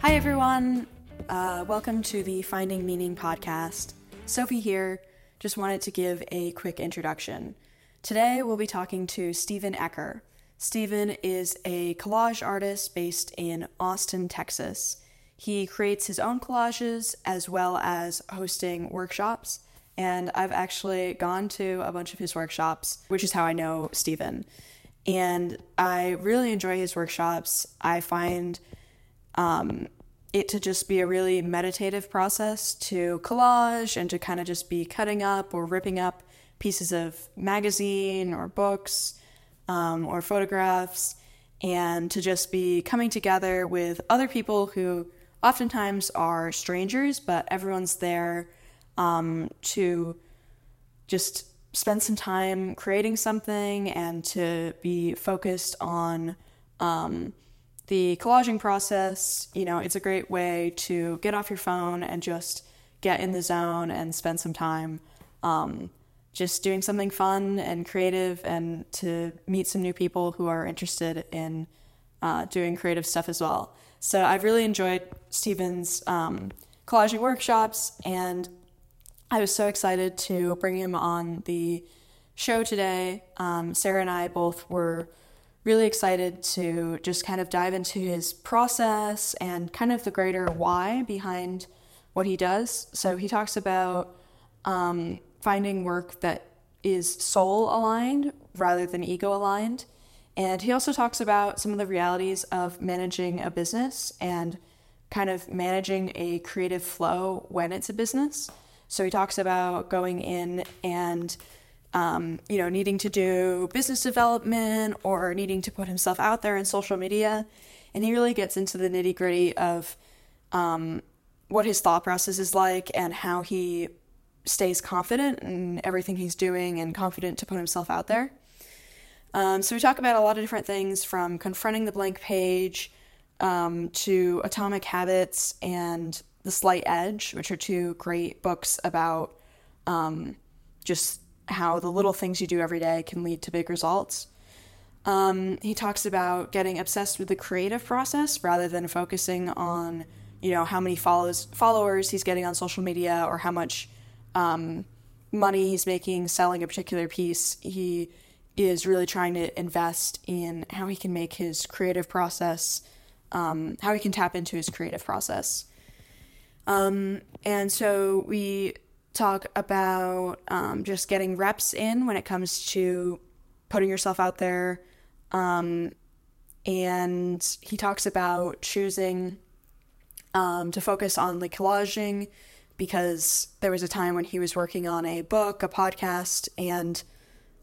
Hi, everyone. Uh, welcome to the Finding Meaning podcast. Sophy here. Just wanted to give a quick introduction. Today, we'll be talking to Steven Ecker. Steven is a collage artist based in Austin, Texas. He creates his own collages as well as hosting workshops. And I've actually gone to a bunch of his workshops, which is how I know Steven. And I really enjoy his workshops. I find um, it to just be a really meditative process to collage and to kind of just be cutting up or ripping up pieces of magazine or books um, or photographs and to just be coming together with other people who oftentimes are strangers, but everyone's there um, to just spend some time creating something and to be focused on um, the collaging process. You know, it's a great way to get off your phone and just get in the zone and spend some time um, just doing something fun and creative and to meet some new people who are interested in uh, doing creative stuff as well. So I've really enjoyed Steven's um, collaging workshops, and I was so excited to bring him on the show today. Um, Sarah and I both were really excited to just kind of dive into his process and kind of the greater why behind what he does. So he talks about um, finding work that is soul aligned rather than ego aligned. And he also talks about some of the realities of managing a business and kind of managing a creative flow when it's a business. So he talks about going in and um, you know needing to do business development or needing to put himself out there in social media, and he really gets into the nitty gritty of um, what his thought process is like and how he stays confident in everything he's doing and confident to put himself out there. Um, so we talk about a lot of different things from confronting the blank page um, to atomic habits and the slight edge, which are two great books about um, just how the little things you do every day can lead to big results. Um, he talks about getting obsessed with the creative process rather than focusing on, you know, how many follows followers he's getting on social media or how much um, money he's making selling a particular piece. He is really trying to invest in how he can make his creative process, um, how he can tap into his creative process. Um, and so we talk about um, just getting reps in when it comes to putting yourself out there. Um, and he talks about choosing um, to focus on like collaging because there was a time when he was working on a book, a podcast, and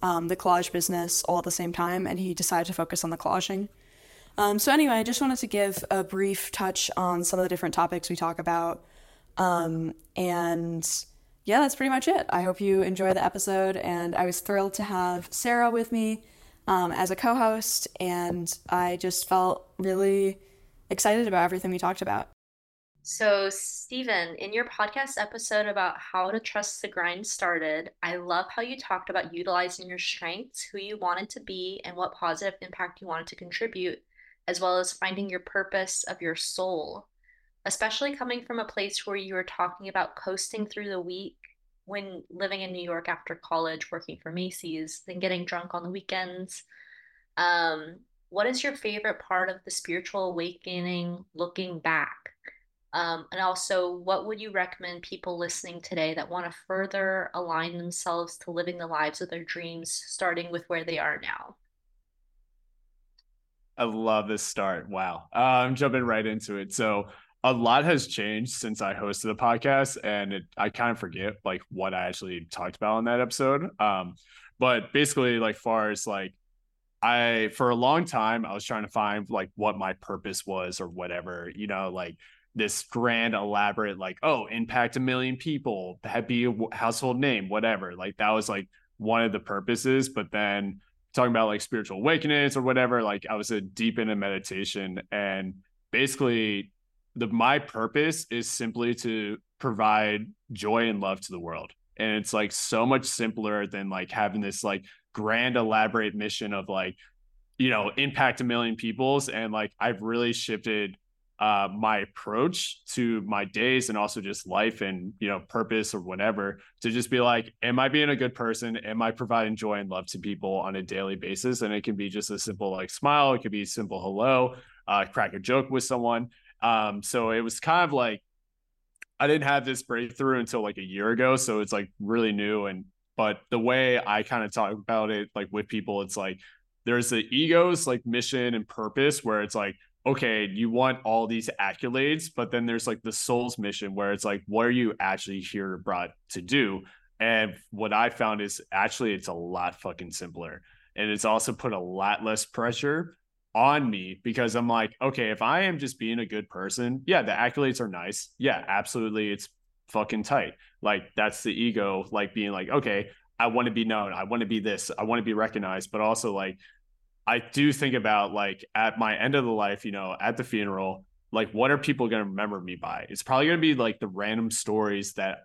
um, the collage business all at the same time, and he decided to focus on the collaging. Um, so, anyway, I just wanted to give a brief touch on some of the different topics we talk about. Um, and yeah, that's pretty much it. I hope you enjoy the episode, and I was thrilled to have Sarah with me um, as a co host, and I just felt really excited about everything we talked about. So, Steven, in your podcast episode about how to trust the grind started, I love how you talked about utilizing your strengths, who you wanted to be, and what positive impact you wanted to contribute, as well as finding your purpose of your soul. Especially coming from a place where you were talking about coasting through the week when living in New York after college, working for Macy's, then getting drunk on the weekends. Um, what is your favorite part of the spiritual awakening looking back? Um, and also, what would you recommend people listening today that want to further align themselves to living the lives of their dreams, starting with where they are now? I love this start. Wow. Uh, I'm jumping right into it. So, a lot has changed since I hosted the podcast, and it, I kind of forget like what I actually talked about in that episode. Um, but basically, like far as like I for a long time I was trying to find like what my purpose was or whatever, you know, like this grand elaborate like oh impact a million people be a household name whatever like that was like one of the purposes but then talking about like spiritual awakenings or whatever like i was a deep into meditation and basically the my purpose is simply to provide joy and love to the world. And it's like so much simpler than like having this like grand elaborate mission of like you know impact a million peoples. And like i've really shifted uh, my approach to my days and also just life and you know purpose or whatever to just be like am i being a good person? Am i providing joy and love to people on a daily basis? And it can be just a simple like smile. It could be simple hello uh, crack a joke with someone um, so it was kind of like i didn't have this breakthrough until like a year ago so it's like really new and but the way i kind of talk about it like with people it's like there's the egos like mission and purpose where it's like okay, you want all these accolades, but then there's like the soul's mission where it's like, what are you actually here brought to do? And what I found is actually it's a lot fucking simpler. And it's also put a lot less pressure on me because I'm like, okay, if I am just being a good person, yeah, the accolades are nice. Yeah, absolutely. It's fucking tight. Like that's the ego, like being like, okay, I want to be known. I want to be this. I want to be recognized, but also like I do think about like at my end of the life, you know, at the funeral, like what are people going to remember me by? It's probably going to be like the random stories that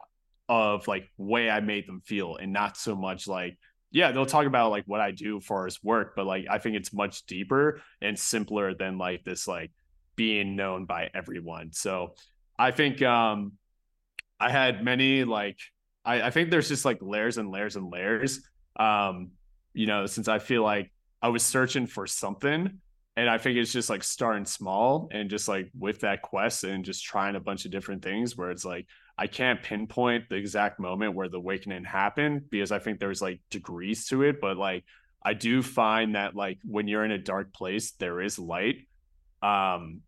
of like way I made them feel and not so much like yeah, they'll talk about like what I do for his work, but like I think it's much deeper and simpler than like this like being known by everyone. So I think um I had many like I, I think there's just like layers and layers and layers. Um, you know, since I feel like I was searching for something. And I think it's just like starting small and just like with that quest and just trying a bunch of different things where it's like I can't pinpoint the exact moment where the awakening happened because I think there's like degrees to it. But like I do find that like when you're in a dark place, there is light. Um,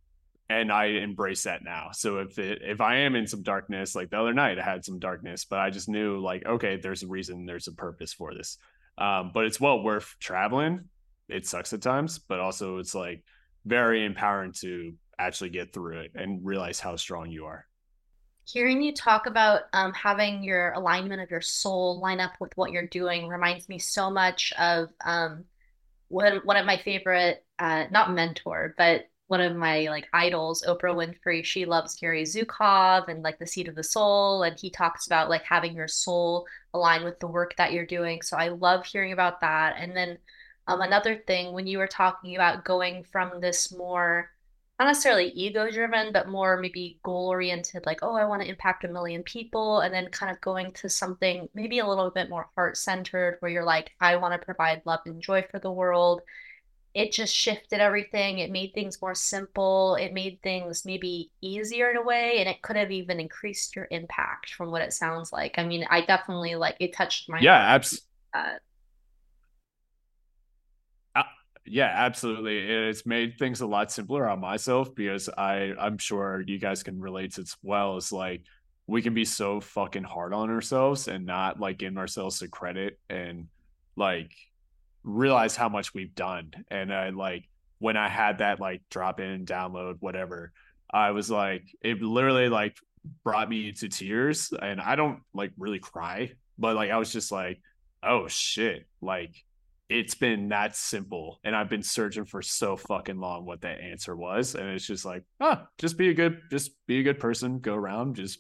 and I embrace that now. So if it if I am in some darkness, like the other night I had some darkness, but I just knew like, okay, there's a reason, there's a purpose for this. Um, but it's well worth traveling it sucks at times, but also it's like very empowering to actually get through it and realize how strong you are. Hearing you talk about um, having your alignment of your soul line up with what you're doing reminds me so much of um, one, one of my favorite, uh, not mentor, but one of my like idols, Oprah Winfrey. She loves Gary Zukav and like the seat of the soul. And he talks about like having your soul align with the work that you're doing. So I love hearing about that. And then um, another thing, when you were talking about going from this more, not necessarily ego driven, but more maybe goal oriented, like, oh, I want to impact a million people, and then kind of going to something maybe a little bit more heart centered, where you're like, I want to provide love and joy for the world. It just shifted everything. It made things more simple. It made things maybe easier in a way, and it could have even increased your impact from what it sounds like. I mean, I definitely like it touched my yeah, absolutely. Yeah, absolutely. It's made things a lot simpler on myself because I I'm sure you guys can relate as well. As like we can be so fucking hard on ourselves and not like give ourselves the credit and like realize how much we've done. And I like when I had that like drop in, download, whatever, I was like, it literally like brought me to tears. And I don't like really cry, but like I was just like, oh shit, like it's been that simple and i've been searching for so fucking long what that answer was and it's just like oh just be a good just be a good person go around just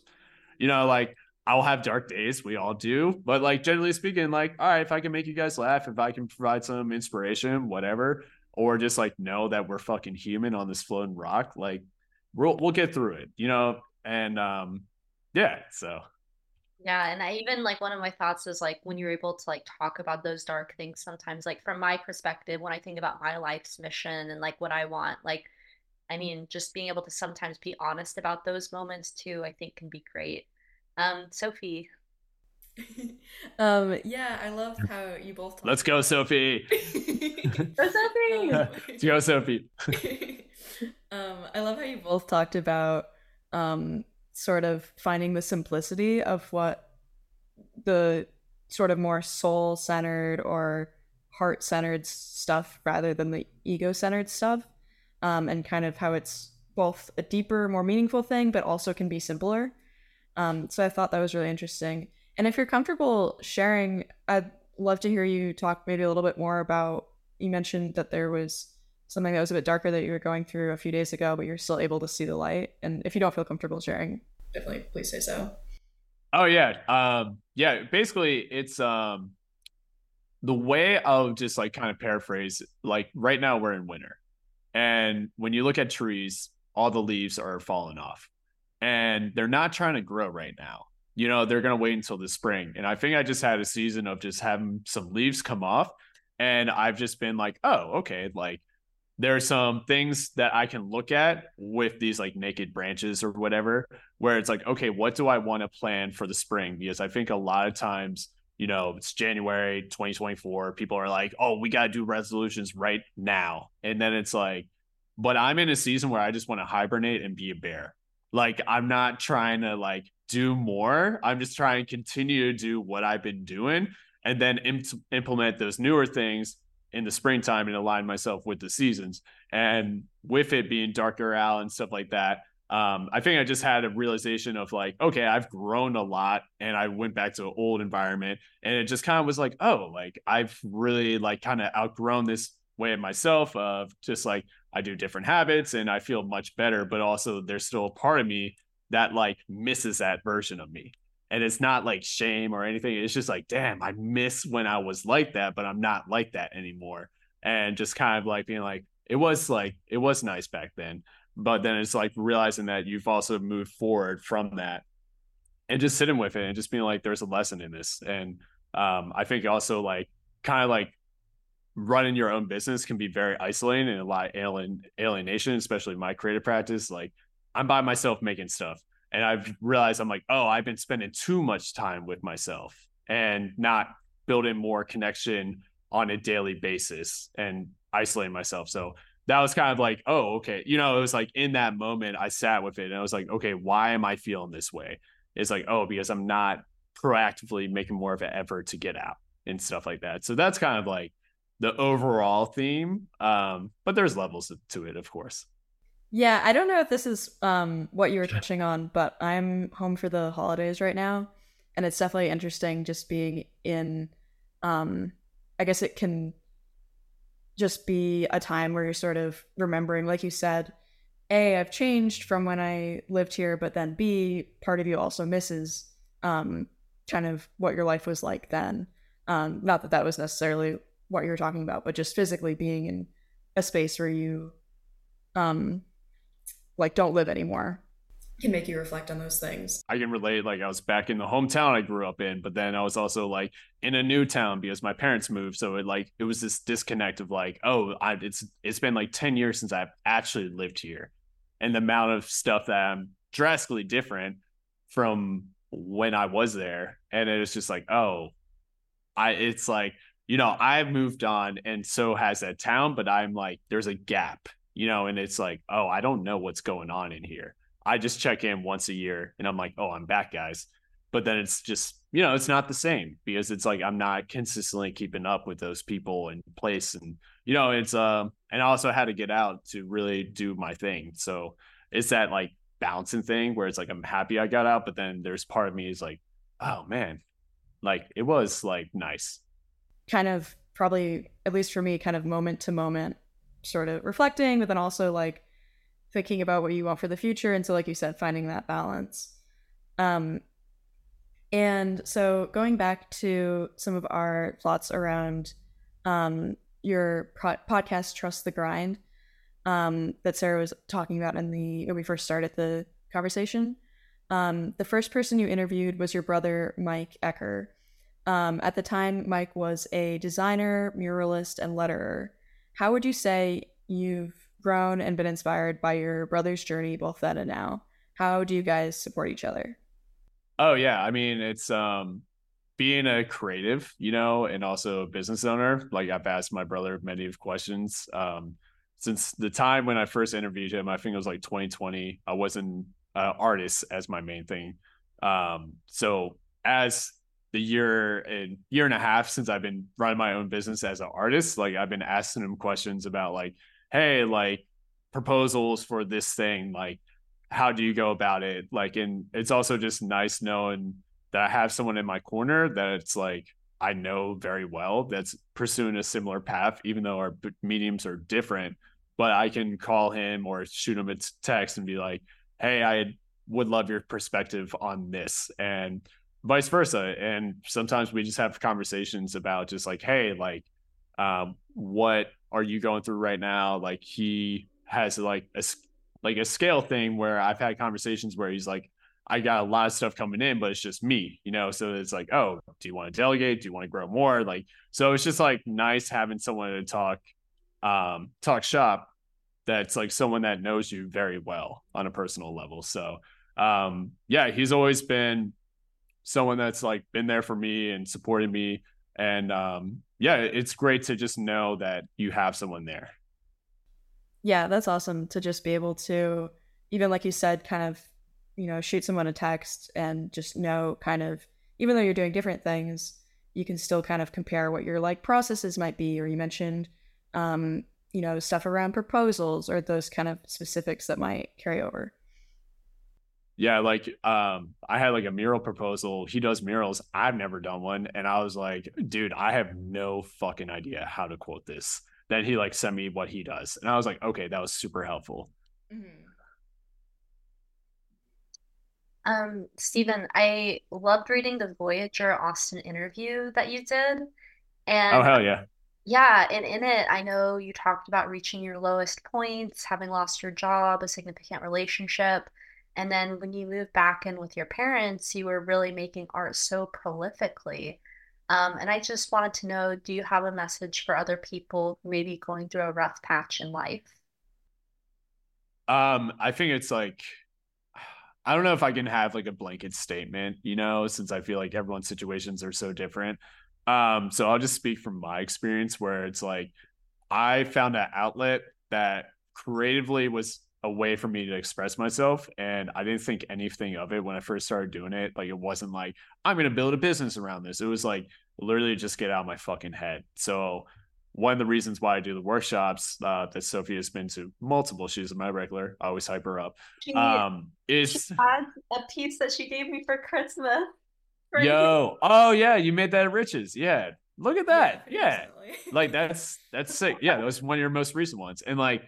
you know like i'll have dark days we all do but like generally speaking like all right if i can make you guys laugh if i can provide some inspiration whatever or just like know that we're fucking human on this floating rock like we'll we'll get through it you know and um yeah so yeah, and I even like one of my thoughts is like when you're able to like talk about those dark things sometimes, like from my perspective, when I think about my life's mission and like what I want, like, I mean, just being able to sometimes be honest about those moments too, I think can be great. Um, Sophy. um, yeah, I love how you both. Let's go, Sophy. go, Sophy. Let's go, Sophy. um, I love how you both talked about um sort of finding the simplicity of what the sort of more soul centered or heart centered stuff rather than the ego centered stuff, um, and kind of how it's both a deeper, more meaningful thing, but also can be simpler. Um, so I thought that was really interesting. And if you're comfortable sharing, I'd love to hear you talk maybe a little bit more about. You mentioned that there was something that was a bit darker that you were going through a few days ago, but you're still able to see the light. And if you don't feel comfortable sharing, definitely please say so. Oh yeah. Um yeah, basically it's um the way I'll just like kind of paraphrase, like right now we're in winter. And when you look at trees, all the leaves are falling off and they're not trying to grow right now. You know, they're to wait until the spring. And I think I just had a season of just having some leaves come off. And I've just been like, oh, okay. Like, there are some things that I can look at with these like naked branches or whatever, where it's like, okay, what do I want to plan for the spring? Because I think a lot of times, you know, it's January 2024. People are like, oh, we got to do resolutions right now. And then it's like, but I'm in a season where I just want to hibernate and be a bear. Like, I'm not trying to like do more. I'm just trying to continue to do what I've been doing and then imp- implement those newer things in the springtime and align myself with the seasons. And with it being darker out and stuff like that, um, I think I just had a realization of like, okay, I've grown a lot, and I went back to an old environment, and it just kind of was like, oh, like I've really like kind of outgrown this way of myself of just like I do different habits and I feel much better, but also there's still a part of me that like misses that version of me. And it's not like shame or anything. It's just like, damn, I miss when I was like that, but I'm not like that anymore. And just kind of like being like, it was like, it was nice back then. But then it's like realizing that you've also moved forward from that and just sitting with it and just being like, there's a lesson in this. And um, I think also like kind of like running your own business can be very isolating and a lot of alien alienation, especially my creative practice. Like I'm by myself making stuff. And I've realized I'm like, oh, I've been spending too much time with myself and not building more connection on a daily basis and isolating myself. So that was kind of like, oh, okay. You know, it was like in that moment I sat with it and I was like, okay, why am I feeling this way? It's like, oh, because I'm not proactively making more of an effort to get out and stuff like that. So that's kind of like the overall theme. Um, but there's levels to it, of course. Yeah, I don't know if this is um, what you were touching on, but I'm home for the holidays right now, and it's definitely interesting just being in. Um, I guess it can just be a time where you're sort of remembering, like you said, a I've changed from when I lived here, but then b part of you also misses um, kind of what your life was like then. Um, not that that was necessarily what you were talking about, but just physically being in a space where you um like don't live anymore can make you reflect on those things. I can relate. Like I was back in the hometown I grew up in, but then I was also like in a new town because my parents moved. So it like it was this disconnect of like, oh, I, it's it's been like ten years since I've actually lived here, and the amount of stuff that I'm drastically different from when I was there, and it was just like, oh, I it's like you know I've moved on, and so has that town, but I'm like there's a gap you know, and it's like, oh, I don't know what's going on in here. I just check in once a year and I'm like, oh, I'm back, guys. But then it's just, you know, it's not the same because it's like I'm not consistently keeping up with those people and place. And, you know, it's, uh, and I also had to get out to really do my thing. So it's that like bouncing thing where it's like, I'm happy I got out, but then there's part of me is like, oh man, like it was like nice. Kind of probably, at least for me, kind of moment to moment sort of reflecting, but then also like thinking about what you want for the future. And so, like you said, finding that balance. Um, and so going back to some of our thoughts around um, your pro- podcast, Trust the Grind, um, that Sarah was talking about in the when we first started the conversation. Um, the first person you interviewed was your brother, Mike Ecker. Um, at the time, Mike was a designer, muralist, and letterer. How would you say you've grown and been inspired by your brother's journey, both then and now? How do you guys support each other? Oh yeah, I mean it's um being a creative, you know, and also a business owner. Like I've asked my brother many of questions. Um, since the time when I first interviewed him, I think it was like 2020. I wasn't uh, artist as my main thing. Um, so as the year and year and a half since I've been running my own business as an artist, like I've been asking him questions about like, hey, like proposals for this thing, like how do you go about it? Like, and it's also just nice knowing that I have someone in my corner that it's like I know very well that's pursuing a similar path, even though our mediums are different. But I can call him or shoot him a text and be like, hey, I would love your perspective on this. And vice versa. And sometimes we just have conversations about just like, hey, like, um, what are you going through right now? Like he has like a like a scale thing where I've had conversations where he's like, I got a lot of stuff coming in, but it's just me, you know. So it's like, oh, do you want to delegate? Do you want to grow more? Like, so it's just like nice having someone to talk, um, talk shop. That's like someone that knows you very well on a personal level. So, um, yeah, he's always been someone that's like been there for me and supported me. And um, yeah, it's great to just know that you have someone there. Yeah, that's awesome to just be able to, even like you said, kind of you know, shoot someone a text and just know kind of, even though you're doing different things, you can still kind of compare what your like processes might be. Or you mentioned, um, you know, stuff around proposals or those kind of specifics that might carry over. Yeah, like um, I had like a mural proposal. He does murals. I've never done one, and I was like, dude, I have no fucking idea how to quote this. Then he like sent me what he does, and I was like, okay, that was super helpful. Mm-hmm. Um, Steven, I loved reading the Voyage Austin interview that you did. And oh, hell yeah. Yeah, and in it, I know you talked about reaching your lowest points, having lost your job, a significant relationship. And then when you moved back in with your parents, you were really making art so prolifically. Um, and I just wanted to know do you have a message for other people maybe going through a rough patch in life? Um, I think it's like I don't know if I can have like a blanket statement, you know, since I feel like everyone's situations are so different. Um, so I'll just speak from my experience where it's like I found an outlet that creatively was a way for me to express myself and I didn't think anything of it when I first started doing it. Like it wasn't like I'm going to build a business around this. It was like literally just get out of my fucking head. So one of the reasons why I do the workshops uh, that Sophy has been to multiple, she's my regular, I always hype her up. She, um, is a piece that she gave me for Christmas. For yo, oh yeah, you made that at Riches. Yeah, look at that. Yeah, yeah. like that's that's sick. Yeah, that was one of your most recent ones. And like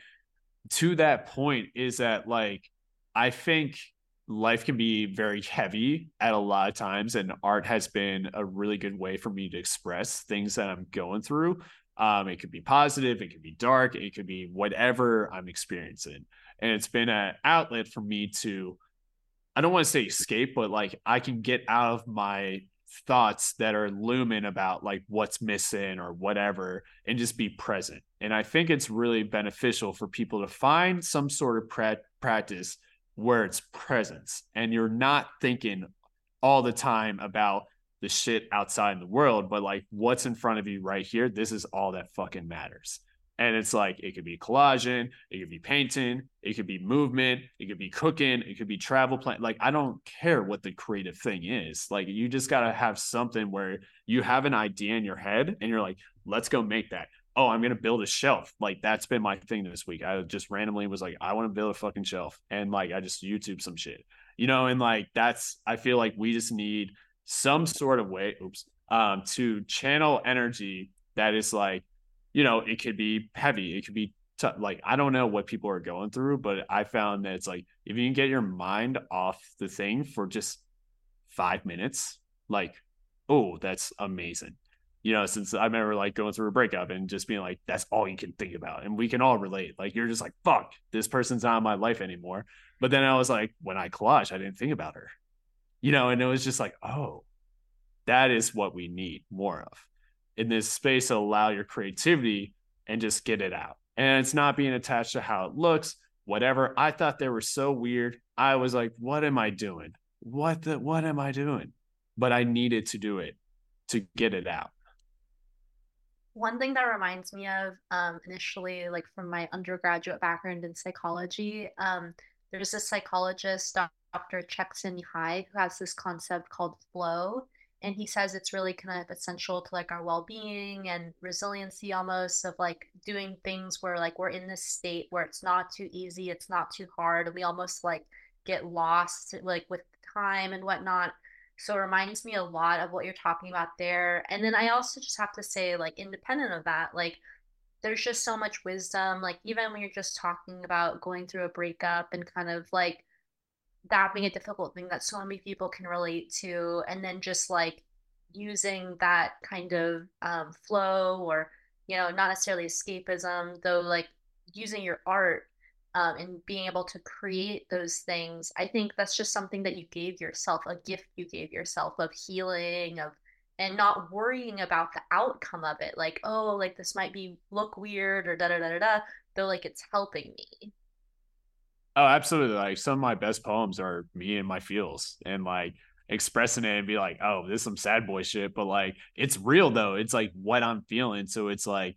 to that point is that like I think life can be very heavy at a lot of times and art has been a really good way for me to express things that i'm going through um, it could be positive, it could be dark, it could be whatever I'm experiencing. And it's been an outlet for me to, I don't want to say escape, but like I can get out of my thoughts that are looming about like what's missing or whatever and just be present. And I think it's really beneficial for people to find some sort of pra- practice where it's presence and you're not thinking all the time about the shit outside in the world, but like what's in front of you right here, this is all that fucking matters. And it's like it could be collaging, it could be painting, it could be movement, it could be cooking, it could be travel plan. Like I don't care what the creative thing is. Like you just gotta have something where you have an idea in your head and you're like, let's go make that. Oh, I'm gonna build a shelf. Like that's been my thing this week. I just randomly was like, I want to build a fucking shelf, and like I just YouTube some shit, you know. And like that's I feel like we just need some sort of way, oops, um, to channel energy that is like, you know, it could be heavy, it could be t- like I don't know what people are going through, but I found that it's like if you can get your mind off the thing for just five minutes, like, oh, that's amazing. You know, since I remember like going through a breakup and just being like, that's all you can think about. And we can all relate. Like, you're just like, fuck, this person's not in my life anymore. But then I was like, when I collage, I didn't think about her you know, and it was just like, oh, that is what we need more of in this space to allow your creativity and just get it out. And it's not being attached to how it looks, whatever. I thought they were so weird. I was like, what am I doing? What the what am I doing? But I needed to do it to get it out. One thing that reminds me of um, initially, like from my undergraduate background in psychology, um, there's a psychologist, Dr. Csikszentmihalyi, who has this concept called flow. And he says it's really kind of essential to like our well-being and resiliency almost of like doing things where like we're in this state where it's not too easy, it's not too hard, and we almost like get lost like with time and whatnot. So it reminds me a lot of what you're talking about there. And then I also just have to say, like, independent of that, like there's just so much wisdom. Like even when you're just talking about going through a breakup and kind of like that being a difficult thing that so many people can relate to and then just like using that kind of um, flow or you know not necessarily escapism though like using your art um, and being able to create those things, I think that's just something that you gave yourself, a gift you gave yourself of healing, of and not worrying about the outcome of it. Like, oh, like this might be look weird or da da da da da. Though like it's helping me. Oh, absolutely. Like some of my best poems are me and my feels and like expressing it and be like, oh, this is some sad boy shit. But like it's real though. It's like what I'm feeling. So it's like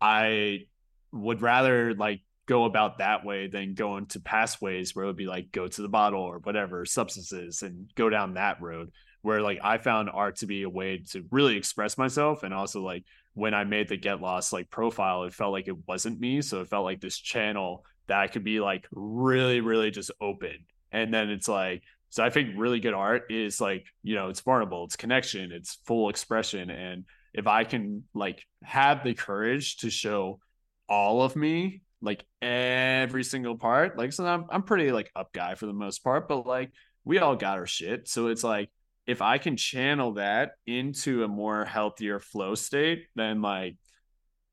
I would rather like go about that way than go into past ways where it would be like go to the bottle or whatever substances and go down that road where like I found art to be a way to really express myself and also like when I made the Get Lost like profile it felt like it wasn't me so it felt like this channel that could be like really really just open and then it's like so I think really good art is like you know it's vulnerable it's connection it's full expression and if I can like have the courage to show all of me like every single part. Like, so I'm I'm pretty like up guy for the most part, but like we all got our shit. So it's like if I can channel that into a more healthier flow state, then like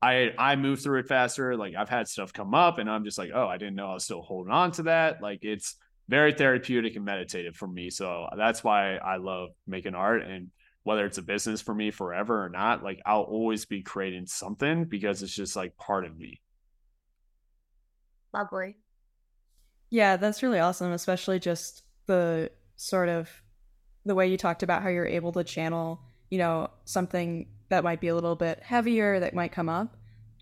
I I move through it faster. Like I've had stuff come up and I'm just like, oh, I didn't know I was still holding on to that. Like it's very therapeutic and meditative for me. So that's why I love making art and whether it's a business for me forever or not, like I'll always be creating something because it's just like part of me. Lovely. Yeah, that's really awesome, especially just the sort of the way you talked about how you're able to channel, you know, something that might be a little bit heavier that might come up,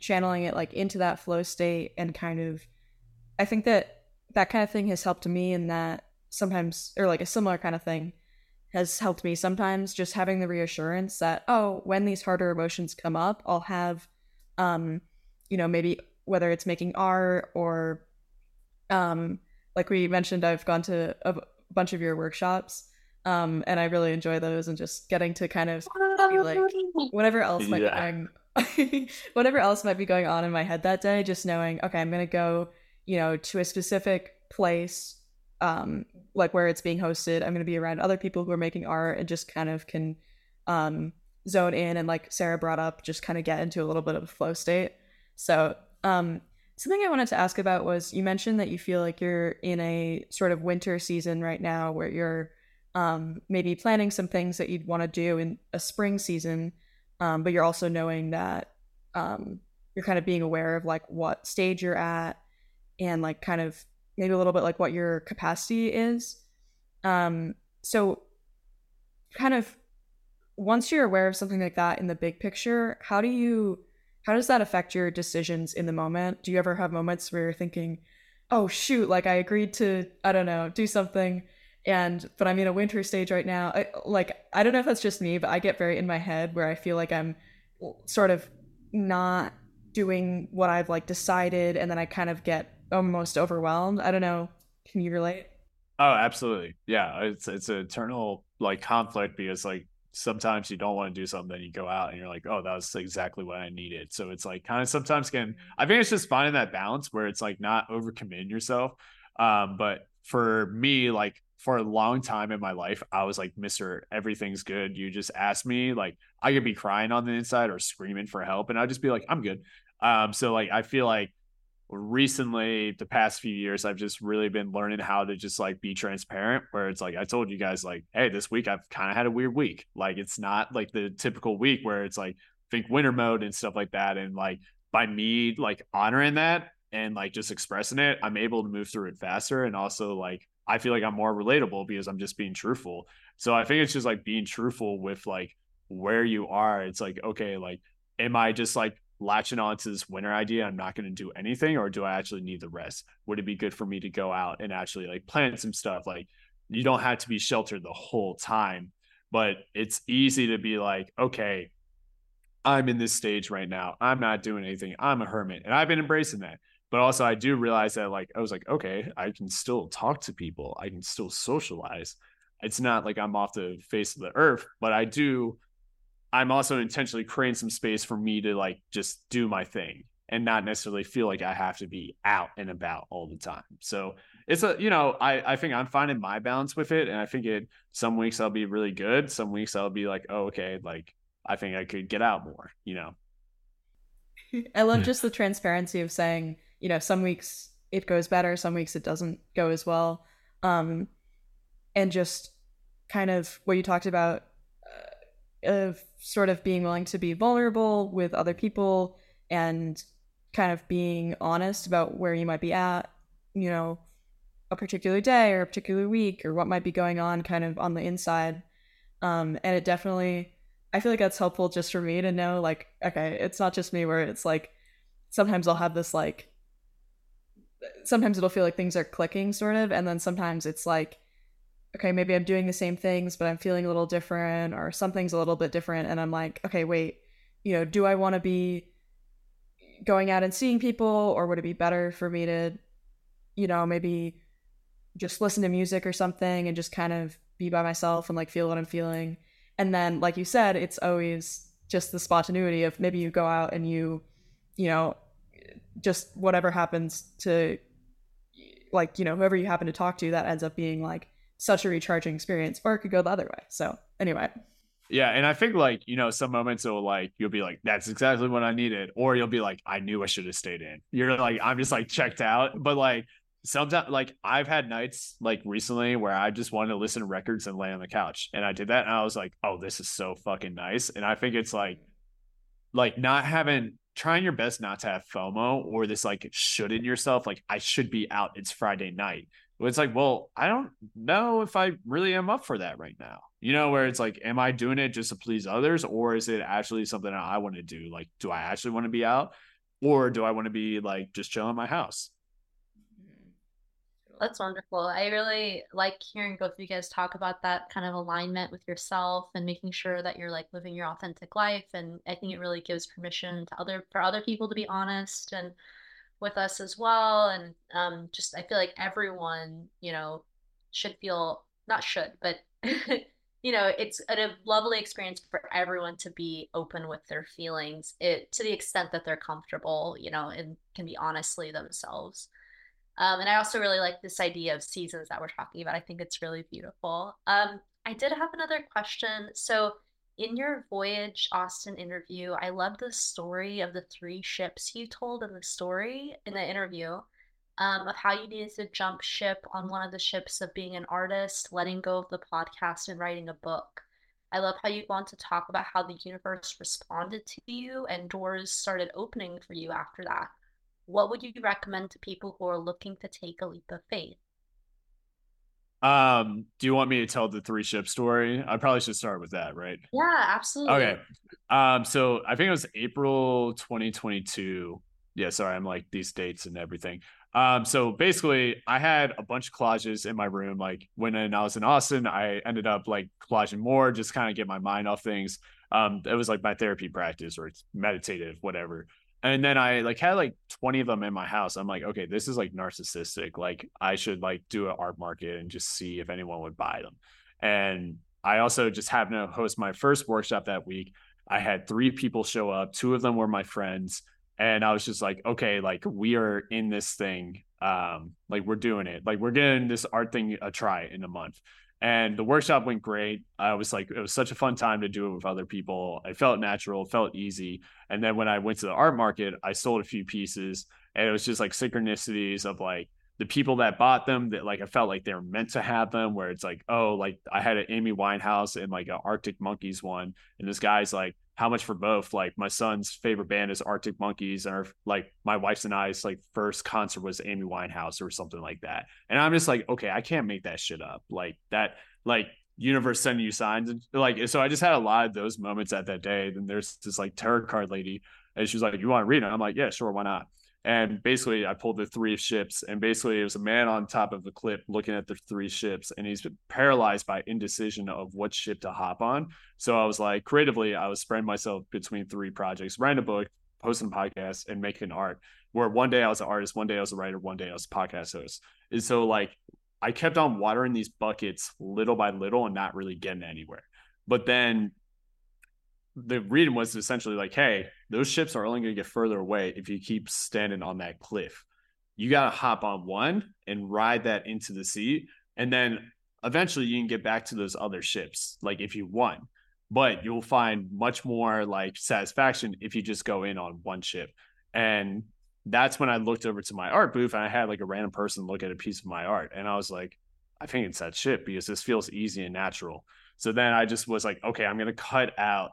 channeling it like into that flow state and kind of I think that that kind of thing has helped me in that sometimes or like a similar kind of thing has helped me sometimes just having the reassurance that oh when these harder emotions come up i'll have um you know maybe whether it's making art or um like we mentioned i've gone to a bunch of your workshops um and i really enjoy those and just getting to kind of be like whatever else might yeah. be going whatever else might be going on in my head that day just knowing okay i'm gonna go you know to a specific place um like where it's being hosted. I'm gonna be around other people who are making art and just kind of can um zone in and like sarah brought up just kind of get into a little bit of a flow state. So um, something I wanted to ask about was you mentioned that you feel like you're in a sort of winter season right now where you're um, maybe planning some things that you'd want to do in a spring season, um, but you're also knowing that um, you're kind of being aware of like what stage you're at and like kind of maybe a little bit like what your capacity is. Um, so, kind of once you're aware of something like that in the big picture, how do you how does that affect your decisions in the moment? Do you ever have moments where you're thinking, oh, shoot, like I agreed to, I don't know, do something and but i'm in a winter stage right now. I, like i don't know if that's just me but i get very in my head where i feel like i'm sort of not doing what i've like decided and then i kind of get almost overwhelmed. I don't know. Can you relate? Oh absolutely. Yeah it's it's an eternal like conflict because like sometimes you don't want to do something, then you go out and you're like, oh, that was exactly what I needed. So it's like kind of sometimes can I think it's just finding that balance where it's like not overcommitting yourself. Um, but for me, like for a long time in my life, I was like, Mr. Everything's good. You just ask me, like I could be crying on the inside or screaming for help, and I'd just be like, I'm good. Um, so like I feel like recently the past few years i've just really been learning how to just like be transparent where it's like i told you guys like hey this week i've kind of had a weird week like it's not like the typical week where it's like think winter mode and stuff like that and like by me like honoring that and like just expressing it i'm able to move through it faster and also like i feel like i'm more relatable because i'm just being truthful. So i think it's just like being truthful with like where you are. It's like okay like am i just like latching on to this winter idea i'm not going to do anything or do i actually need the rest? Would it be good for me to go out and actually like plant some stuff? Like you don't have to be sheltered the whole time but it's easy to be like okay i'm in this stage right now. I'm not doing anything. I'm a hermit and i've been embracing that but also i do realize that like i was like okay i can still talk to people i can still socialize it's not like i'm off the face of the earth but i do I'm also intentionally creating some space for me to like just do my thing and not necessarily feel like I have to be out and about all the time. So it's a you know I I think I'm finding my balance with it, and I think it some weeks I'll be really good, some weeks I'll be like oh okay like I think I could get out more, you know. I love just the transparency of saying you know some weeks it goes better, some weeks it doesn't go as well. Um, and just kind of what you talked about uh, of sort of being willing to be vulnerable with other people and kind of being honest about where you might be at, you know, a particular day or a particular week or what might be going on kind of on the inside. Um, and it definitely, I feel like that's helpful just for me to know, like, okay, it's not just me where it's like, sometimes I'll have this like, sometimes it'll feel like things are clicking sort of. And then sometimes it's like, okay, maybe I'm doing the same things, but I'm feeling a little different or something's a little bit different. And I'm like, okay, wait, you know, do I want to be going out and seeing people or would it be better for me to, you know, maybe just listen to music or something and just kind of be by myself and like feel what I'm feeling. And then, like you said, it's always just the spontaneity of maybe you go out and you, you know, just whatever happens to, like, you know, whoever you happen to talk to, that ends up being like such a recharging experience, or it could go the other way. So, anyway. Yeah, and I think like you know some moments will like you'll be like that's exactly what I needed, or you'll be like I knew I should have stayed in. You're like I'm just like checked out, but like sometimes like I've had nights like recently where I just wanted to listen to records and lay on the couch, and I did that, and I was like, oh, this is so fucking nice, and I think it's like like not having trying your best not to have FOMO or this like should in yourself, like I should be out. It's Friday night. It's like, well, I don't know if I really am up for that right now. You know, where it's like, am I doing it just to please others, or is it actually something I want to do? Like, do I actually want to be out, or do I want to be like just chilling my house? That's wonderful. I really like hearing both of you guys talk about that kind of alignment with yourself and making sure that you're like living your authentic life. And I think it really gives permission to other for other people to be honest and with us as well. And um, just I feel like everyone, you know, should feel not should, but you know, it's a lovely experience for everyone to be open with their feelings, it to the extent that they're comfortable, you know, and can be honestly themselves. Um, and I also really like this idea of seasons that we're talking about. I think it's really beautiful. Um, I did have another question. So in your Voyage Austin interview, I love the story of the three ships you told in the story in the interview um, of how you needed to jump ship on one of the ships of being an artist, letting go of the podcast, and writing a book. I love how you want to talk about how the universe responded to you and doors started opening for you after that. What would you recommend to people who are looking to take a leap of faith? Um, do you want me to tell the three ship story? I probably should start with that, right? Yeah, absolutely. Okay. Um, so I think it was April 2022. Yeah, sorry, I'm like these dates and everything. Um, so basically I had a bunch of collages in my room. Like when I was in Austin, I ended up like collaging more, just kind of get my mind off things. Um, it was like my therapy practice or it's meditative, whatever and then I like had like 20 of them in my house. I'm like, okay, this is like narcissistic. Like I should like do an art market and just see if anyone would buy them. And I also just happened to host my first workshop that week. I had three people show up. Two of them were my friends. And I was just like, okay, like we are in this thing. Um, like we're doing it. Like we're getting this art thing a try in a month and the workshop went great. I was like, it was such a fun time to do it with other people. It felt natural, felt easy. And then when I went to the art market, I sold a few pieces, and it was just like synchronicities of like the people that bought them that like I felt like they were meant to have them. Where it's like, oh, like I had an Amy Winehouse and like an Arctic Monkeys one, and this guy's like, how much for both? Like my son's favorite band is Arctic Monkeys, and our, like my wife's and I's like first concert was Amy Winehouse or something like that. And I'm just like, okay, I can't make that shit up. Like that, like universe sending you signs and like so I just had a lot of those moments at that day. Then there's this like tarot card lady, and she's like, "You want to read it?" I'm like, "Yeah, sure, why not?" And basically, I pulled the three ships, and basically, it was a man on top of the cliff looking at the three ships, and he's paralyzed by indecision of what ship to hop on. So I was like, creatively, I was spreading myself between three projects: writing a book, posting podcasts, and making art. Where one day I was an artist, one day I was a writer, one day I was a podcast host. And so, like, I kept on watering these buckets little by little and not really getting anywhere. But then the reading was essentially like, hey, those ships are only going to get further away if you keep standing on that cliff. You got to hop on one and ride that into the sea. And then eventually you can get back to those other ships, like if you want. But you'll find much more like satisfaction if you just go in on one ship. And that's when I looked over to my art booth and I had like a random person look at a piece of my art. And I was like, I think it's that shit because this feels easy and natural. So then I just was like, okay, I'm going to cut out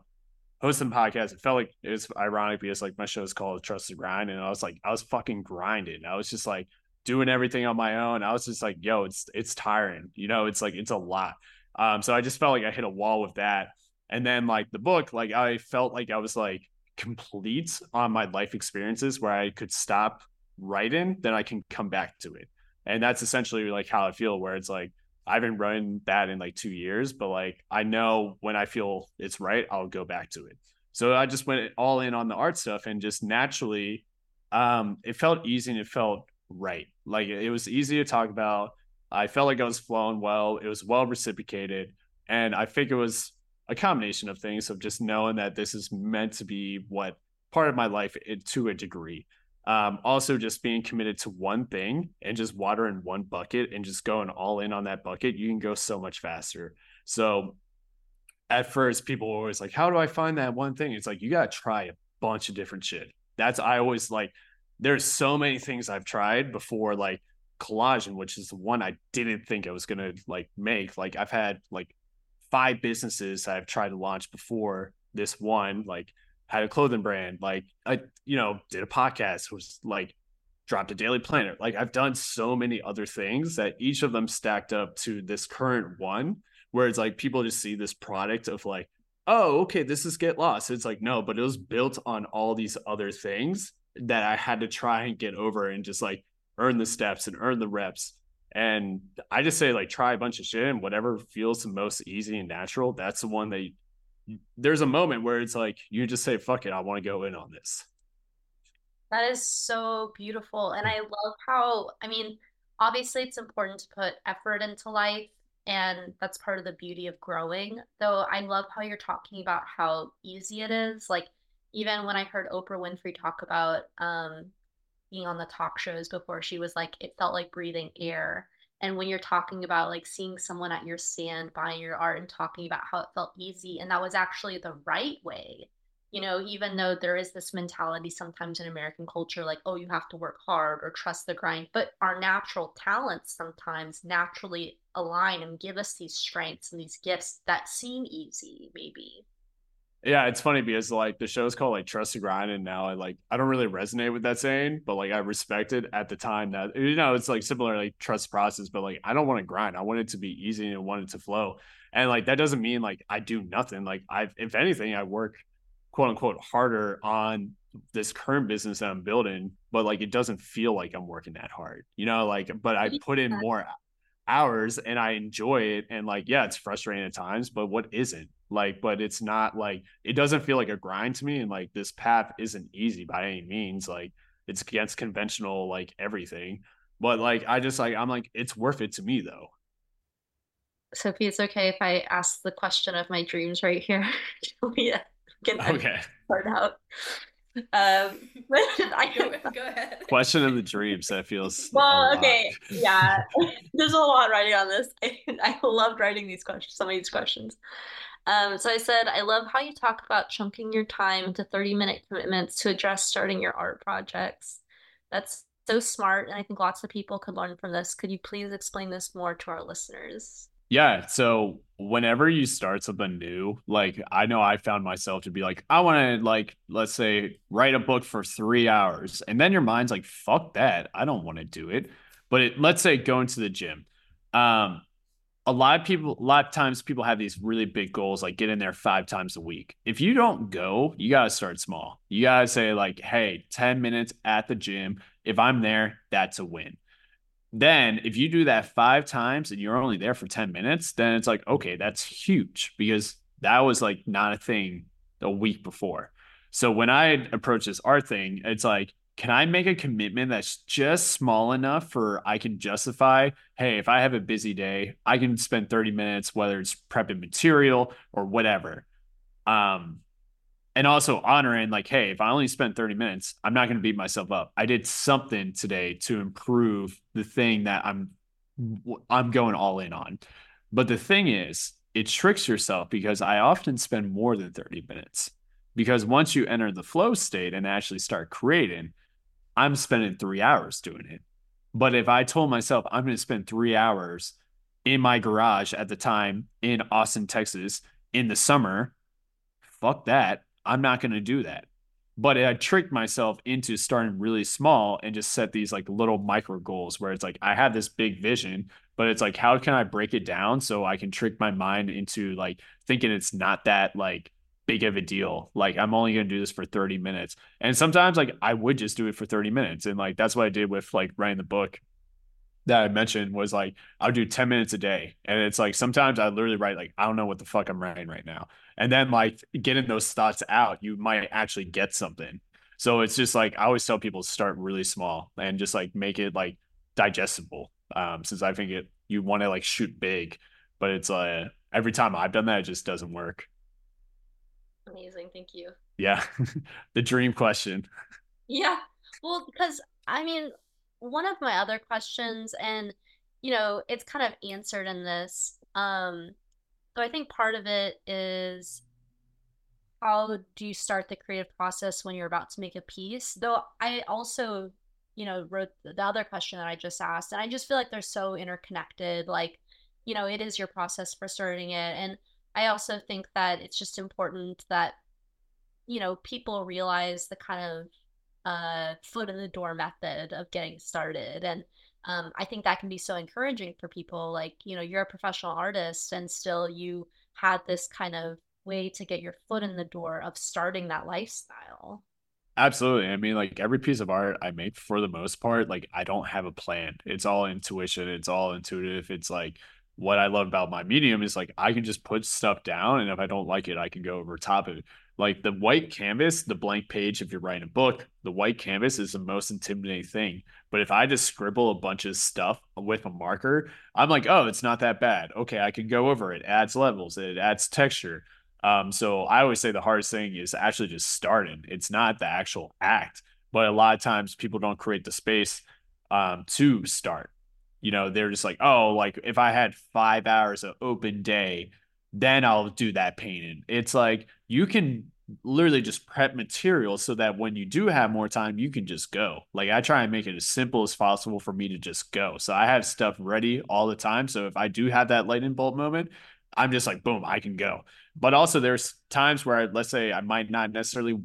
hosting podcasts. It felt like it was ironic because like my show is called Trust the Grind. And I was like, I was fucking grinding. I was just like doing everything on my own. I was just like, yo, it's, it's tiring. You know, it's like, it's a lot. Um, so I just felt like I hit a wall with that. And then like the book, like I felt like I was like complete on my life experiences where I could stop writing, then I can come back to it. And that's essentially like how I feel, where it's like I haven't run that in like two years, but like I know when I feel it's right, I'll go back to it. So I just went all in on the art stuff and just naturally, um, it felt easy and it felt right. Like it was easy to talk about. I felt like I was flowing well. It was well reciprocated. And I think it was a combination of things of just knowing that this is meant to be what part of my life to a degree. Um, also, just being committed to one thing and just watering one bucket and just going all in on that bucket, you can go so much faster. So, at first, people were always like, How do I find that one thing? It's like, you got to try a bunch of different shit. That's, I always like, there's so many things I've tried before, like collagen, which is the one I didn't think I was going to like make. Like, I've had like five businesses I've tried to launch before this one, like had a clothing brand, like I, you know, did a podcast, was like dropped a daily planner. Like I've done so many other things that each of them stacked up to this current one, where it's like people just see this product of like, oh, okay, this is get lost. It's like, no, but it was built on all these other things that I had to try and get over and just like earn the steps and earn the reps and I just say like try a bunch of shit and whatever feels the most easy and natural, that's the one that there's a moment where it's like you just say, fuck it, I want to go in on this. That is so beautiful. And I love how, I mean, obviously it's important to put effort into life and that's part of the beauty of growing. Though I love how you're talking about how easy it is. Like even when I heard Oprah Winfrey talk about um being on the talk shows before she was like it felt like breathing air and when you're talking about like seeing someone at your stand buying your art and talking about how it felt easy and that was actually the right way you know even though there is this mentality sometimes in american culture like oh you have to work hard or trust the grind but our natural talents sometimes naturally align and give us these strengths and these gifts that seem easy maybe yeah, it's funny because like the show is called like Trust the Grind, and now I like I don't really resonate with that saying, but like I respect it at the time that you know it's like similar like trust process, but like I don't want to grind. I want it to be easy and I want it to flow. And like that doesn't mean like I do nothing. Like I if anything, I work quote unquote harder on this current business that I'm building, but like it doesn't feel like I'm working that hard. You know, like but I put in more hours and I enjoy it. And like, yeah, it's frustrating at times, but what isn't? Like but it's not like it doesn't feel like a grind to me and like this path isn't easy by any means like it's against conventional like everything but like i just like i'm like it's worth it to me though. Sophy it's okay if i ask the question of my dreams right here. Yeah okay. start out? Um I go, go ahead. Question of the dreams that feels well okay yeah. There's a lot writing on this. I, I loved writing these questions some of these questions um, so I said, I love how you talk about chunking your time into 30 minute commitments to address starting your art projects. That's so smart. And I think lots of people could learn from this. Could you please explain this more to our listeners? Yeah. So whenever you start something new, like I know I found myself to be like, I want to like, let's say write a book for three hours. And then your mind's like, fuck that. I don't want to do it. But it, let's say going to the gym. Um, a lot of people a lot of times people have these really big goals like get in there five times a week. If you don't go you got to start small. You got to say like hey 10 minutes at the gym. If i'm there that's a win. Then if you do that five times and you're only there for 10 minutes then it's like okay that's huge because that was like not a thing a week before. So when i approach this art thing it's like can I make a commitment that's just small enough for I can justify, hey, if I have a busy day, I can spend 30 minutes, whether it's prepping material or whatever. Um, and also honoring like, hey, if I only spent 30 minutes, I'm not going to beat myself up. I did something today to improve the thing that I'm I'm going all in on. But the thing is, it tricks yourself because I often spend more than 30 minutes. Because once you enter the flow state and actually start creating, I'm spending three hours doing it. But if I told myself I'm going to spend three hours in my garage at the time in Austin, Texas in the summer, fuck that. I'm not going to do that. But I tricked myself into starting really small and just set these like little micro goals where it's like I have this big vision, but it's like how can I break it down so I can trick my mind into like thinking it's not that like big of a deal. Like I'm only going to do this for 30 minutes. And sometimes like I would just do it for 30 minutes. And like that's what I did with like writing the book that I mentioned was like I'll do 10 minutes a day. And it's like sometimes I literally write like I don't know what the fuck I'm writing right now. And then like getting those thoughts out, you might actually get something. So it's just like I always tell people start really small and just like make it like digestible. Um, since I think it you want to like shoot big, but it's uh every time I've done that, it just doesn't work. Amazing. Thank you. Yeah. the dream question. Yeah. Well, because I mean, one of my other questions, and you know, it's kind of answered in this. Um, so I think part of it is how do you start the creative process when you're about to make a piece? Though I also, you know, wrote the other question that I just asked, and I just feel like they're so interconnected. Like, you know, it is your process for starting it, and I also think that it's just important that, you know, people realize the kind of uh, foot in the door method of getting started. And um, I think that can be so encouraging for people. Like, you know, you're a professional artist and still you had this kind of way to get your foot in the door of starting that lifestyle. Absolutely. I mean, like every piece of art I make for the most part, like I don't have a plan. It's all intuition. It's all intuitive. It's like what I love about my medium is like I can just put stuff down, and if I don't like it, I can go over top of it. Like the white canvas, the blank page, if you're writing a book, the white canvas is the most intimidating thing. But if I just scribble a bunch of stuff with a marker, I'm like, oh, it's not that bad. Okay, I can go over it. Adds levels, it adds texture. Um, so I always say the hardest thing is actually just starting. It's not the actual act, but a lot of times people don't create the space um, to start you know they're just like oh like if i had five hours of open day then i'll do that painting. It's like you can literally just prep material so that when you do have more time you can just go. Like i try and make it as simple as possible for me to just go. So i have stuff ready all the time so if i do have that lightning bolt moment i'm just like boom i can go. But also there's times where I, let's say i might not necessarily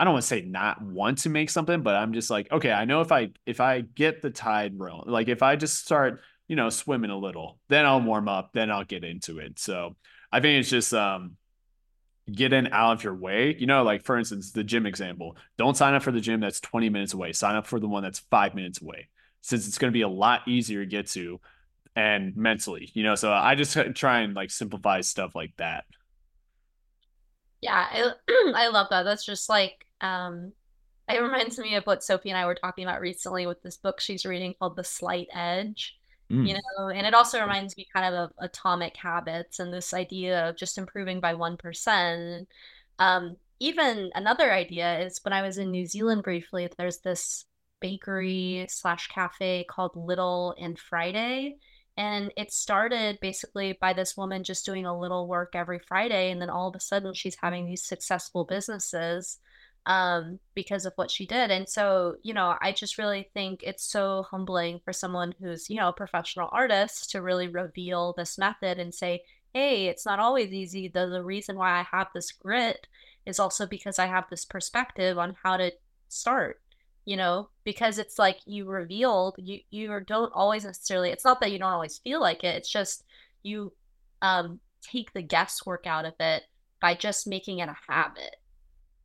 I don't want to say not want to make something, but I'm just like, okay, I know if I if I get the tide rolling, like if I just start, you know, swimming a little, then I'll warm up, then I'll get into it. So I think it's just um getting out of your way. You know, like for instance, the gym example. Don't sign up for the gym that's 20 minutes away. Sign up for the one that's five minutes away. Since it's going to be a lot easier to get to and mentally, you know. So I just try and like simplify stuff like that. Yeah, I, I love that. That's just like um, it reminds me of what Sophy and I were talking about recently with this book she's reading called The Slight Edge. Mm. You know, and it also reminds me kind of of atomic habits and this idea of just improving by 1%. Um, even another idea is when I was in New Zealand briefly, there's this bakery slash cafe called Little and Friday. And it started basically by this woman just doing a little work every Friday. And then all of a sudden, she's having these successful businesses um, because of what she did. And so, you know, I just really think it's so humbling for someone who's, you know, a professional artist to really reveal this method and say, hey, it's not always easy. The, the reason why I have this grit is also because I have this perspective on how to start, you know, because it's like you revealed, you, you don't always necessarily, it's not that you don't always feel like it, it's just you um, take the guesswork out of it by just making it a habit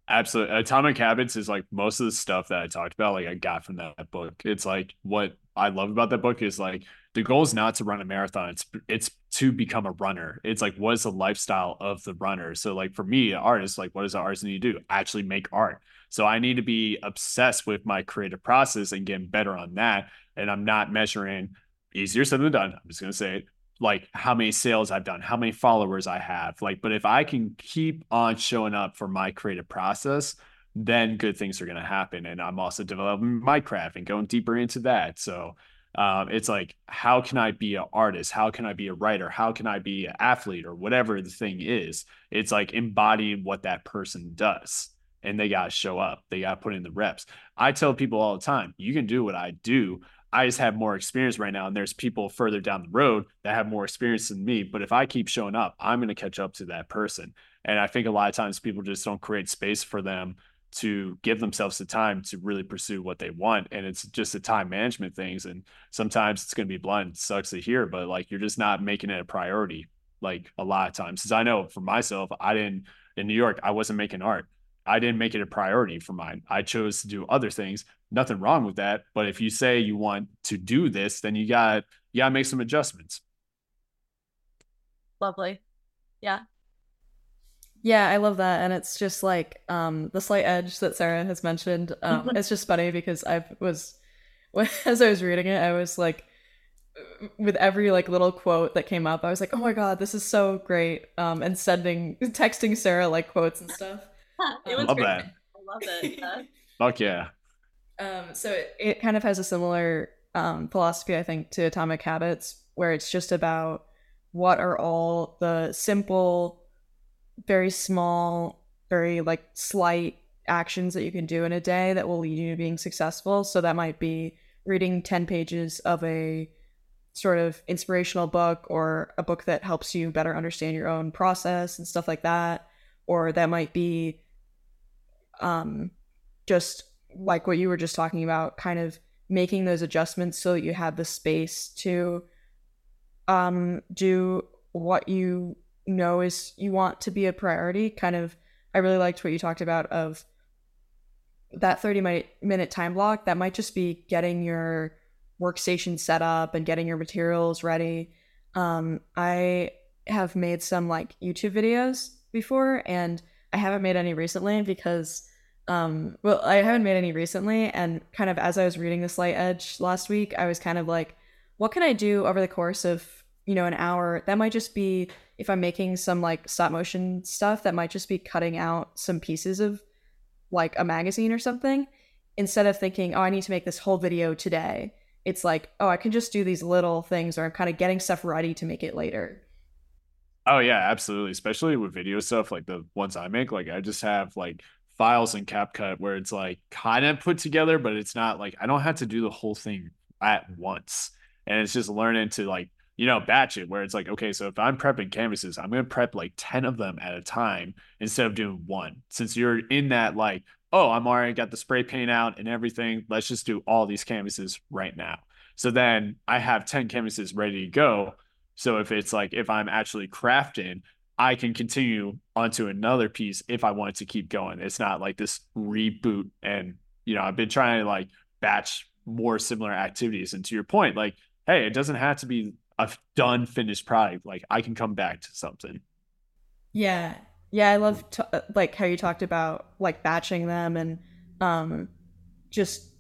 Absolutely. Atomic Habits is like most of the stuff that I talked about, like I got from that book. It's like what I love about that book is like the goal is not to run a marathon. It's it's to become a runner. It's like what is the lifestyle of the runner? So like for me, an artist, like what does an artist need to do? Actually make art. So I need to be obsessed with my creative process and getting better on that. And I'm not measuring easier said than done. I'm just gonna say it like how many sales I've done, how many followers I have. Like, but if I can keep on showing up for my creative process, then good things are going to happen. And I'm also developing my craft and going deeper into that. So um, it's like, how can I be an artist? How can I be a writer? How can I be an athlete or whatever the thing is? It's like embodying what that person does. and they got to show up. They got to put in the reps. I tell people all the time, you can do what I do. I just have more experience right now. And there's people further down the road that have more experience than me. But if I keep showing up, I'm going to catch up to that person. And I think a lot of times people just don't create space for them to give themselves the time to really pursue what they want. And it's just a time management things. And sometimes it's going to be blunt, sucks to hear, but like you're just not making it a priority. Like a lot of times, because I know for myself, I didn't in New York, I wasn't making art. I didn't make it a priority for mine. I chose to do other things. Nothing wrong with that. But if you say you want to do this, then you got you got to make some adjustments. Lovely. Yeah. Yeah, I love that. And it's just like um, the slight edge that Sarah has mentioned. Um, it's just funny because I was, as I was reading it, I was like, with every like little quote that came up, I was like, oh my God, this is so great. Um, and sending, texting Sarah like quotes and stuff. It was love great. that. I love it. Yeah. Fuck yeah. Um, so it, it kind of has a similar um, philosophy, I think, to Atomic Habits, where it's just about what are all the simple very small, very like slight actions that you can do in a day that will lead you to being successful. So that might be reading 10 pages of a sort of inspirational book or a book that helps you better understand your own process and stuff like that. Or that might be um, just like what you were just talking about, kind of making those adjustments so that you have the space to um, do what you know is you want to be a priority. Kind of i really liked what you talked about of that 30 minute time block. That might just be getting your workstation set up and getting your materials ready. Um, i have made some like youtube videos before and i haven't made any recently because um, well i haven't made any recently and kind of as i was reading the slight edge last week i was kind of like what can i do over the course of you know an hour that might just be if I'm making some like stop motion stuff, that might just be cutting out some pieces of like a magazine or something. Instead of thinking, oh, I need to make this whole video today, it's like, oh, I can just do these little things, or I'm kind of getting stuff ready to make it later. Oh yeah, absolutely. Especially with video stuff like the ones I make, like I just have like files in CapCut where it's like kind of put together, but it's not like I don't have to do the whole thing at once. And it's just learning to like you know, batch it where it's like, okay, so if I'm prepping canvases, I'm going to prep like 10 of them at a time instead of doing one. Since you're in that, like, oh, I'm already got the spray paint out and everything. Let's just do all these canvases right now. So then I have 10 canvases ready to go. So if it's like, if I'm actually crafting, I can continue onto another piece if I wanted to keep going. It's not like this reboot. And, you know, I've been trying to like batch more similar activities. And to your point, like, hey, it doesn't have to be a done finished product like i can come back to something yeah yeah i love t- uh, like how you talked about like batching them and um just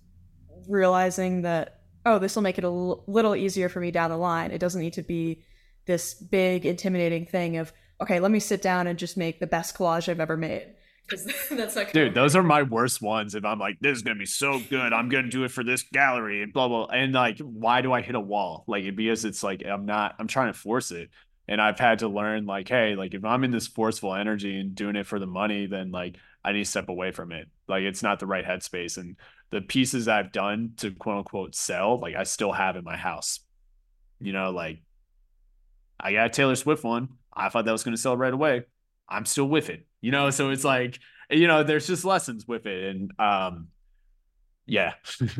realizing that oh this will make it a l- little easier for me down the line. It doesn't need to be this big intimidating thing of okay let me sit down and just make the best collage i've ever made. Because that's like dude those are my worst ones if i'm like this is gonna be so good. I'm gonna do it for this gallery and blah blah and like why do i hit a wall? Like it because it's like i'm not i'm trying to force it. And i've had to learn like hey like if i'm in this forceful energy and doing it for the money then like i need to step away from it. Like it's not the right headspace. And the pieces i've done to quote unquote sell like i still have in my house. You know like i got a taylor swift one. I thought that was going to sell right away. I'm still with it. You know so it's like you know there's just lessons with it and um yeah.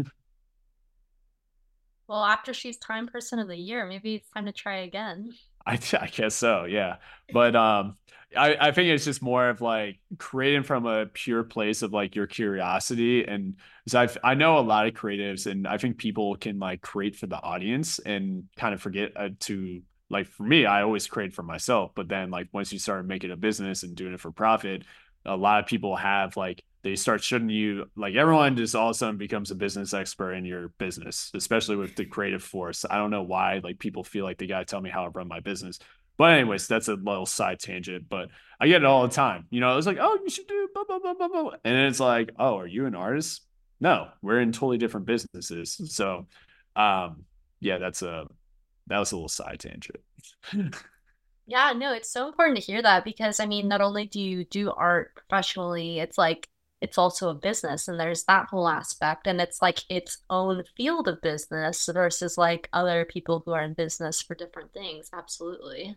Well after she's time person of the year maybe it's time to try again I, I guess so yeah but um I, I think it's just more of like creating from a pure place of like your curiosity and because I I know a lot of creatives and I think people can like create for the audience and kind of forget uh, to like for me, I always create for myself. But then like once you start making a business and doing it for profit, a lot of people have like they start shouldn't you like everyone just all of a sudden becomes a business expert in your business, especially with the creative force. I don't know why like people feel like they gotta tell me how to run my business. But anyways, that's a little side tangent. But I get it all the time. You know, it's like, oh, you should do blah blah blah blah blah. And it's like, oh, are you an artist? No, we're in totally different businesses. So um yeah, that's a that was a little side tangent. yeah, no, it's so important to hear that because I mean, not only do you do art professionally, it's like it's also a business and there's that whole aspect and it's like its own field of business versus like other people who are in business for different things absolutely.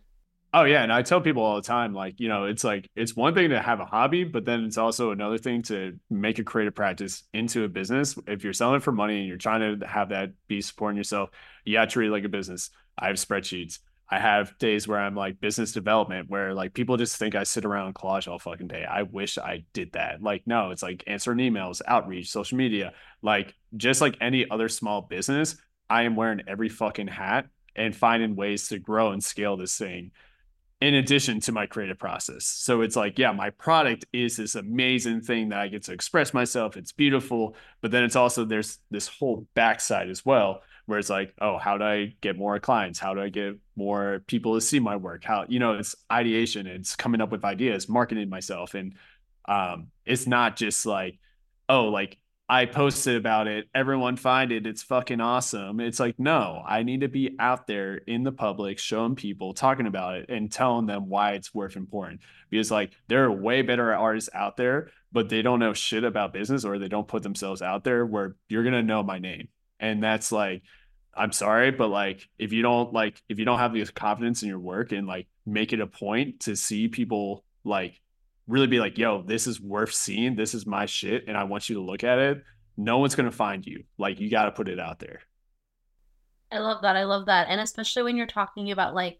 Oh yeah and i tell people all the time like you know it's like it's one thing to have a hobby but then it's also another thing to make a creative practice into a business. If you're selling for money and you're trying to have that be supporting yourself to treat it like a business. I have spreadsheets I have days where I'm like business development, where like people just think I sit around and collage all fucking day. I wish I did that. Like, no, it's like answering emails, outreach, social media, like just like any other small business. I am wearing every fucking hat and finding ways to grow and scale this thing in addition to my creative process. So it's like, yeah, my product is this amazing thing that I get to express myself. It's beautiful, but then it's also there's this whole backside as well where it's like, oh, how do I get more clients? How do I get more people to see my work? How, you know, it's ideation, it's coming up with ideas, marketing myself. And um, it's not just like, oh, like I posted about it, everyone find it, it's fucking awesome. It's like, no, I need to be out there in the public, showing people, talking about it, and telling them why it's worth important. Because like there are way better artists out there, but they don't know shit about business or they don't put themselves out there where you're gonna know my name. And that's like I'm sorry, but like if you don't like if you don't have the confidence in your work and like make it a point to see people like really be like, yo, this is worth seeing. This is my shit. And I want you to look at it. No one's gonna find you. Like you gotta put it out there. I love that. I love that. And especially when you're talking about like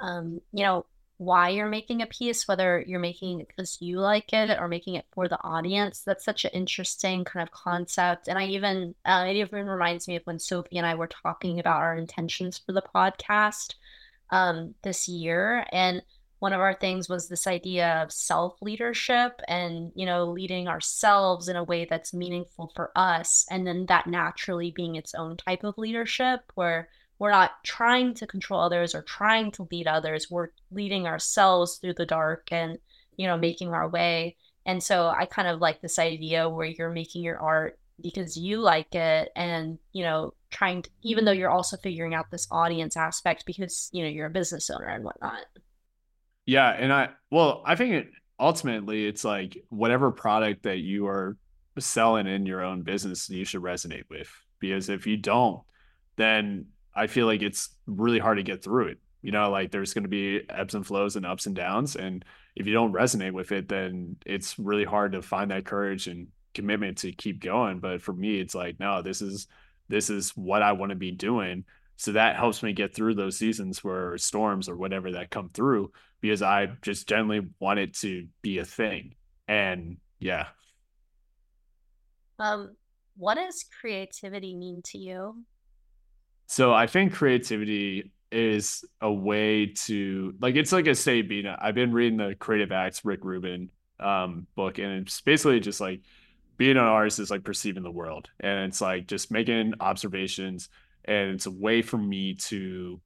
um, you know, why you're making a piece, whether you're making it because you like it or making it for the audience. That's such an interesting kind of concept. And I even, uh, it even reminds me of when Sophy and I were talking about our intentions for the podcast um, this year. And one of our things was this idea of self leadership and, you know, leading ourselves in a way that's meaningful for us. And then that naturally being its own type of leadership where, we're not trying to control others or trying to lead others. We're leading ourselves through the dark and you know making our way. And so i kind of like this idea where you're making your art because you like it and you know trying to even though you're also figuring out this audience aspect because you know you're a business owner and whatnot. Yeah and i well i think it ultimately it's like whatever product that you are selling in your own business you should resonate with. Because if you don't then I feel like it's really hard to get through it. You know, like there's going to be ebbs and flows and ups and downs. And if you don't resonate with it, then it's really hard to find that courage and commitment to keep going. But for me, it's like, no, this is this is what I want to be doing. So that helps me get through those seasons where storms or whatever that come through because I just generally want it to be a thing. And yeah. Um, what does creativity mean to you? So I think creativity is a way to like it's like a say Bina. I've been reading the Creative Acts Rick Rubin um book and it's basically just like being an artist is like perceiving the world. And it's like just making observations. And it's a way for me to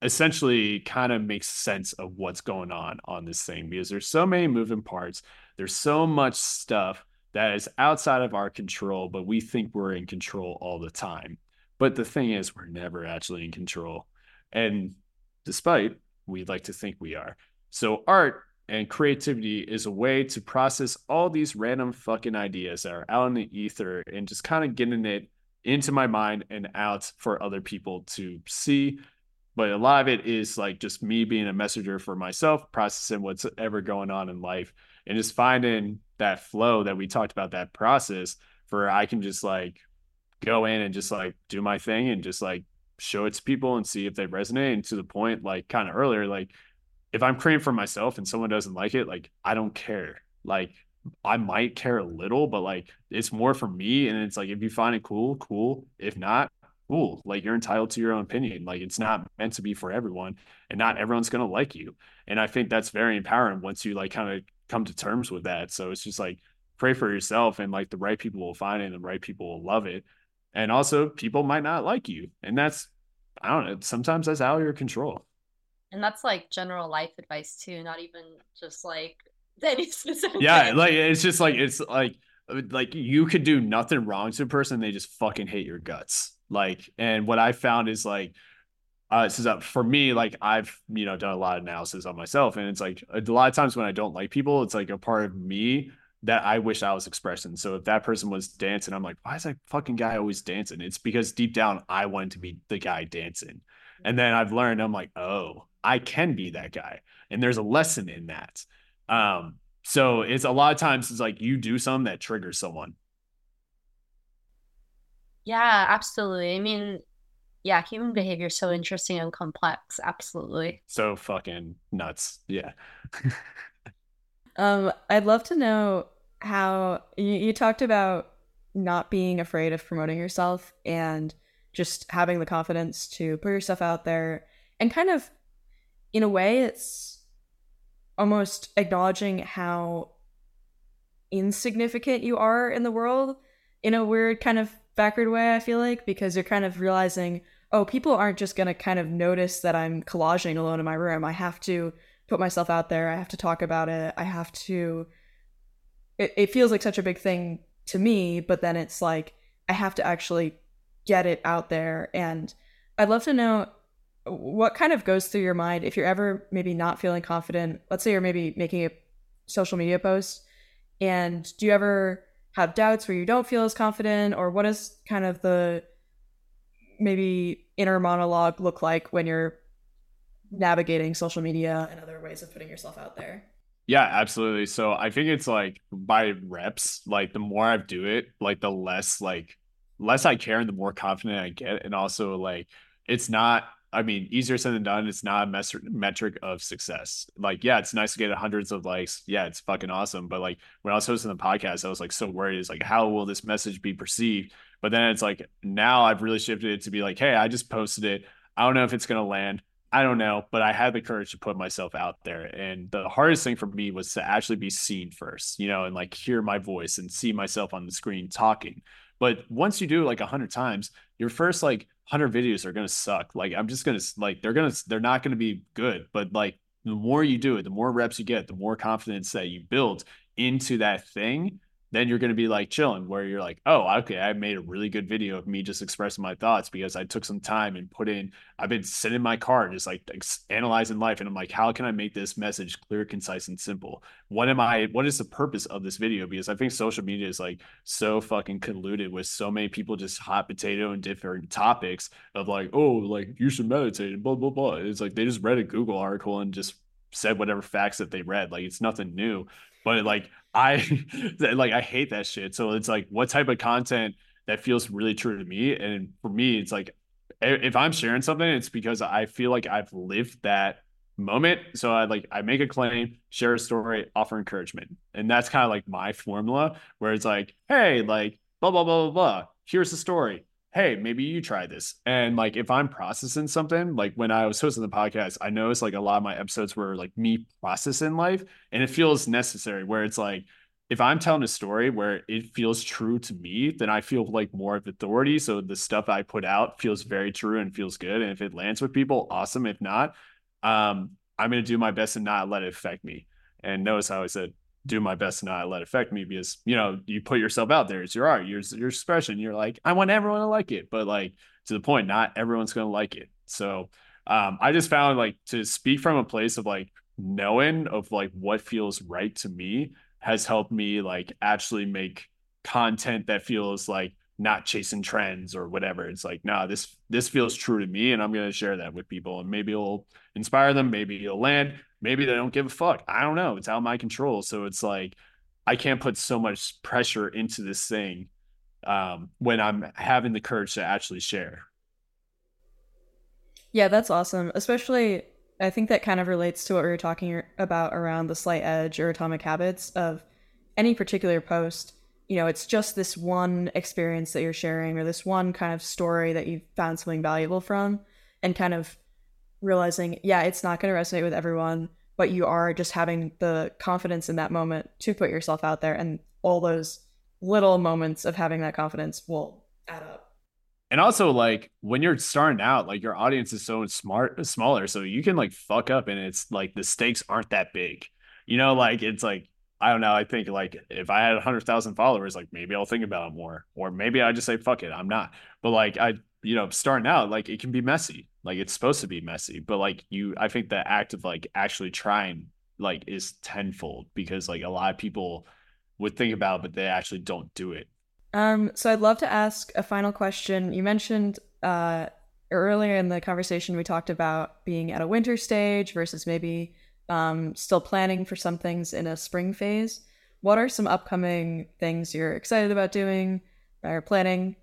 essentially kind of make sense of what's going on on this thing. Because there's so many moving parts. There's so much stuff that is outside of our control but we think we're in control all the time but the thing is, we're never actually in control. And despite we'd like to think we are. So, art and creativity is a way to process all these random fucking ideas that are out in the ether and just kind of getting it into my mind and out for other people to see. But a lot of it is like just me being a messenger for myself, processing what's ever going on in life and just finding that flow that we talked about, that process for I can just like go in and just like do my thing and just like show it to people and see if they resonate. And to the point, like kind of earlier, like if I'm creating for myself and someone doesn't like it, like I don't care. Like I might care a little, but like it's more for me. And it's like if you find it cool, cool. If not, cool. Like you're entitled to your own opinion. Like it's not meant to be for everyone, and not everyone's gonna like you. And I think that's very empowering once you like kind of come to terms with that. So it's just like pray for yourself, and like the right people will find it, and the right people will love it and also people might not like you. And that's i don't know sometimes that's out of your control. And that's like general life advice too not even just like any specific yeah like it's just like it's like like you could do nothing wrong to a person they just fucking hate your guts. Like and what i found is like uh this is up for me like i've you know done a lot of analysis on myself. And it's like a lot of times when i don't like people it's like a part of me that I wish I was expressing. So if that person was dancing, I'm like, why is that fucking guy always dancing? It's because deep down I wanted to be the guy dancing. And then I've learned, I'm like, oh, I can be that guy. And there's a lesson in that. Um, so it's a lot of times it's like you do something that triggers someone. Yeah, absolutely. I mean, yeah, human behavior is so interesting and complex. Absolutely. So fucking nuts. Yeah. um, I'd love to know how you, you talked about not being afraid of promoting yourself and just having the confidence to put yourself out there and kind of in a way it's almost acknowledging how insignificant you are in the world in a weird kind of backward way i feel like because you're kind of realizing oh people aren't just going to kind of notice that i'm collaging alone in my room. I have to put myself out there. I have to talk about it. I have to it, it feels like such a big thing to me but then it's like i have to actually get it out there. And i'd love to know what kind of goes through your mind if you're ever maybe not feeling confident. Let's say you're maybe making a social media post and do you ever have doubts where you don't feel as confident? Or what is kind of the maybe inner monologue look like when you're navigating social media and other ways of putting yourself out there yeah absolutely so i think it's like by reps like the more i do it like the less like less i care and the more confident i get and also like it's not I mean, easier said than done. It's not a mes- metric of success. Like, yeah, it's nice to get hundreds of likes. Yeah, it's fucking awesome. But like when I was hosting the podcast, I was like so worried. It's like, how will this message be perceived? But then it's like now I've really shifted it to be like, hey, I just posted it. I don't know if it's gonna land. I don't know, but I had the courage to put myself out there. And the hardest thing for me was to actually be seen first, you know, and like hear my voice and see myself on the screen talking. But once you do like a hundred times, your first like hundred videos are gonna suck. Like I'm just gonna like they're gonna they're not gonna be good. But like the more you do it, the more reps you get, the more confidence that you build into that thing, then you're going to be like chilling where you're like, oh, okay, I made a really good video of me just expressing my thoughts because I took some time and put in, I've been sitting in my car and just like analyzing life. And I'm like, how can I make this message clear, concise, and simple? What am I, what is the purpose of this video? Because I think social media is like so fucking colluded with so many people just hot potato and different topics of like, oh, like you should meditate and blah, blah, blah. It's like they just read a Google article and just said whatever facts that they read. Like it's nothing new. But like I like I hate that shit. So it's like what type of content that feels really true to me. And for me, it's like if I'm sharing something, it's because I feel like I've lived that moment. So I like I make a claim, share a story, offer encouragement. And that's kind of like my formula where it's like, hey, like blah blah blah blah blah. Here's the story hey, maybe you try this. And like if I'm processing something, like when I was hosting the podcast, I noticed like a lot of my episodes were like me processing life and it feels necessary where it's like if I'm telling a story where it feels true to me, then I feel like more of authority. So the stuff I put out feels very true and feels good. And if it lands with people, awesome. If not, um, I'm gonna do my best and not let it affect me. And notice how I said do my best to not let it affect me because you know you put yourself out there it's your art your, your expression you're like i want everyone to like it but like to the point not everyone's going to like it. So um, i just found like to speak from a place of like knowing of like what feels right to me has helped me like actually make content that feels like not chasing trends or whatever it's like nah, this this feels true to me and i'm to share that with people and maybe it'll inspire them maybe it'll land maybe they don't give a fuck. I don't know. It's out of my control. So it's like I can't put so much pressure into this thing um, when I'm having the courage to actually share. Yeah, that's awesome. Especially, I think that kind of relates to what we were talking about around the slight edge or atomic habits of any particular post. You know, it's just this one experience that you're sharing or this one kind of story that you found something valuable from and kind of realizing, yeah, it's not going to resonate with everyone, but you are just having the confidence in that moment to put yourself out there. And all those little moments of having that confidence will add up. And also, like when you're starting out, like your audience is so smart, smaller, so you can like fuck up, and it's like the stakes aren't that big. You know, like it's like I don't know. I think like if I had a hundred thousand followers, like maybe I'll think about it more, or maybe I just say fuck it, I'm not. But like I, you know, starting out, like it can be messy. Like it's supposed to be messy, but like you, I think the act of like actually trying like is tenfold because like a lot of people would think about, it, but they actually don't do it. Um, so I'd love to ask a final question. You mentioned uh, earlier in the conversation we talked about being at a winter stage versus maybe um, still planning for some things in a spring phase. What are some upcoming things you're excited about doing or planning?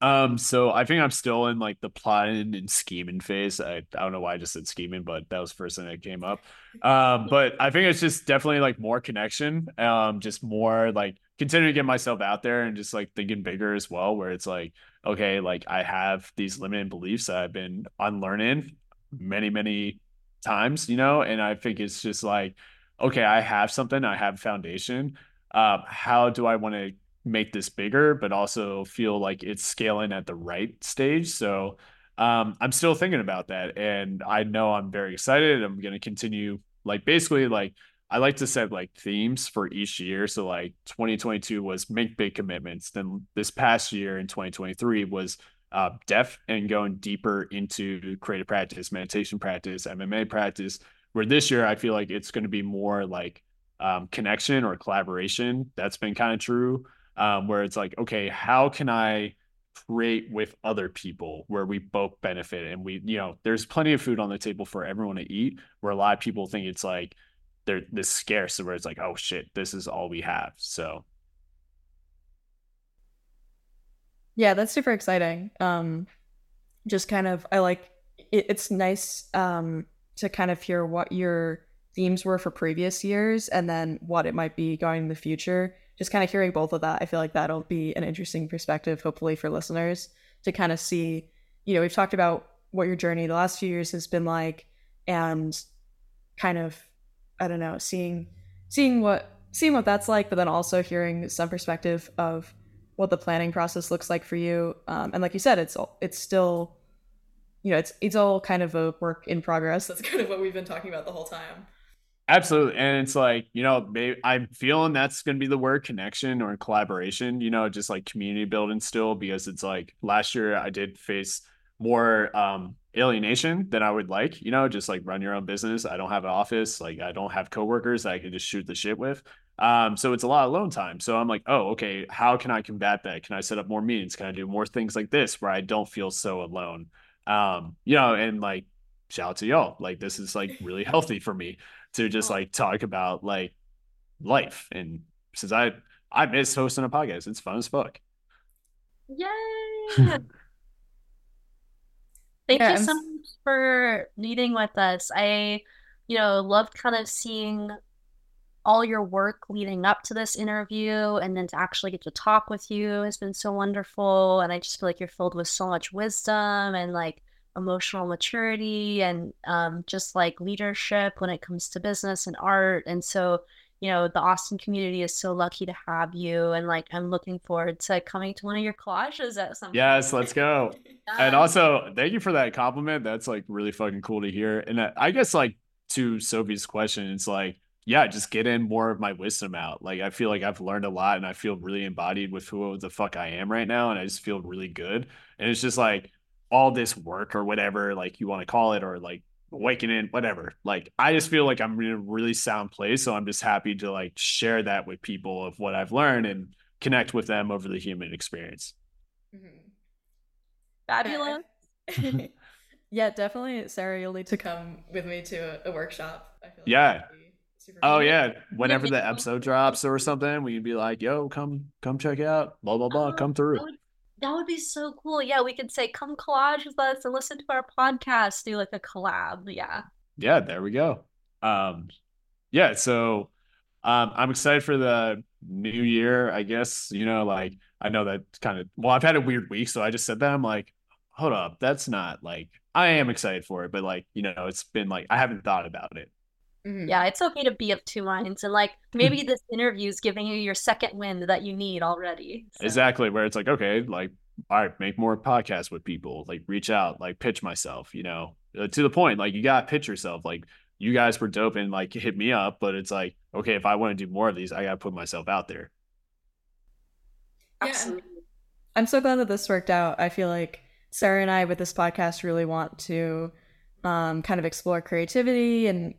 Um, so I think I'm still in like the plotting and scheming phase. I, I don't know why I just said scheming, but that was the first thing that came up. Um, but I think it's just definitely like more connection. Um, just more like continuing to get myself out there and just like thinking bigger as well, where it's like, okay, like I have these limiting beliefs that I've been unlearning many, many times, you know, and I think it's just like, okay, I have something, I have foundation. Um, how do I want to make this bigger, but also feel like it's scaling at the right stage? So um, I'm still thinking about that, and I know I'm very excited. I'm going to continue, like basically, like I like to set like themes for each year. So like 2022 was make big commitments. Then this past year in 2023 was uh, depth and going deeper into creative practice, meditation practice, MMA practice. Where this year I feel like it's going to be more like um, connection or collaboration. That's been kind of true. Um, where it's like, okay, how can I create with other people where we both benefit and we, you know, there's plenty of food on the table for everyone to eat. Where a lot of people think it's like they're this scarce, where it's like, oh shit, this is all we have. So Yeah, that's super exciting. Um, just kind of, I like it, it's nice um, to kind of hear what your themes were for previous years and then what it might be going in the future. Just kind of hearing both of that, I feel like that'll be an interesting perspective, hopefully, for listeners to kind of see. You know, we've talked about what your journey the last few years has been like, and kind of, I don't know, seeing seeing what seeing what that's like, but then also hearing some perspective of what the planning process looks like for you. Um, and like you said, it's it's still, you know, it's it's all kind of a work in progress. That's kind of what we've been talking about the whole time. Absolutely, and it's like you know, maybe I'm feeling that's going to be the word connection or collaboration. You know, just like community building still because it's like last year I did face more um alienation than I would like, you know, just like run your own business. I don't have an office, like I don't have coworkers I can just shoot the shit with. Um, so it's a lot of alone time. So I'm like, oh, okay, how can I combat that? Can I set up more meetings? Can I do more things like this where I don't feel so alone? Um, you know, and like shout out to y'all. Like this is like really healthy for me to just like talk about like life. And since I I miss hosting a podcast, it's fun as fuck. Yay. Thank yeah, you so much for meeting with us. I, you know, loved kind of seeing all your work leading up to this interview and then to actually get to talk with you has been so wonderful. And I just feel like you're filled with so much wisdom and like emotional maturity and um, just like leadership when it comes to business and art. And so, you know, the Austin community is so lucky to have you. And like, I'm looking forward to coming to one of your collages at some point. Yes, point. let's go. And also, thank you for that compliment. That's like really fucking cool to hear. And uh, I guess, like, to Sophy's question, it's like, yeah, just get in more of my wisdom out. Like I feel like I've learned a lot and I feel really embodied with who the fuck I am right now. And I just feel really good. And it's just like all this work or whatever, like you want to call it, or like awakening, whatever. Like I just feel like I'm in a really sound place. So I'm just happy to like share that with people of what I've learned and connect with them over the human experience. Mm-hmm. Fabulous. yeah, definitely, Sarah. You'll need to come with me to a, a workshop. Like yeah Oh yeah, whenever the episode drops or something, we can be like, "Yo, come, come check out, blah blah blah, oh, come through." That would, that would, be so cool. Yeah, we could say, "Come collage with us and listen to our podcast." Do like a collab. Yeah. Yeah, there we go. Um, yeah, so um, I'm excited for the new year. I guess you know, like I know that kind of. Well, I've had a weird week, so I just said that. I'm like, hold up, that's not like I am excited for it, but like you know, it's been like I haven't thought about it Mm-hmm. Yeah, it's okay to be of two minds. And like maybe this interview is giving you your second wind that you need already. So. Exactly. Where it's like, okay, like, all right, make more podcasts with people, like reach out, like pitch myself, you know, uh, to the point, like you got to pitch yourself. Like you guys were dope and like hit me up, but it's like, okay, if I want to do more of these, I got to put myself out there. Yeah. Absolutely. I'm so glad that this worked out. I feel like Sarah and I with this podcast really want to um, kind of explore creativity and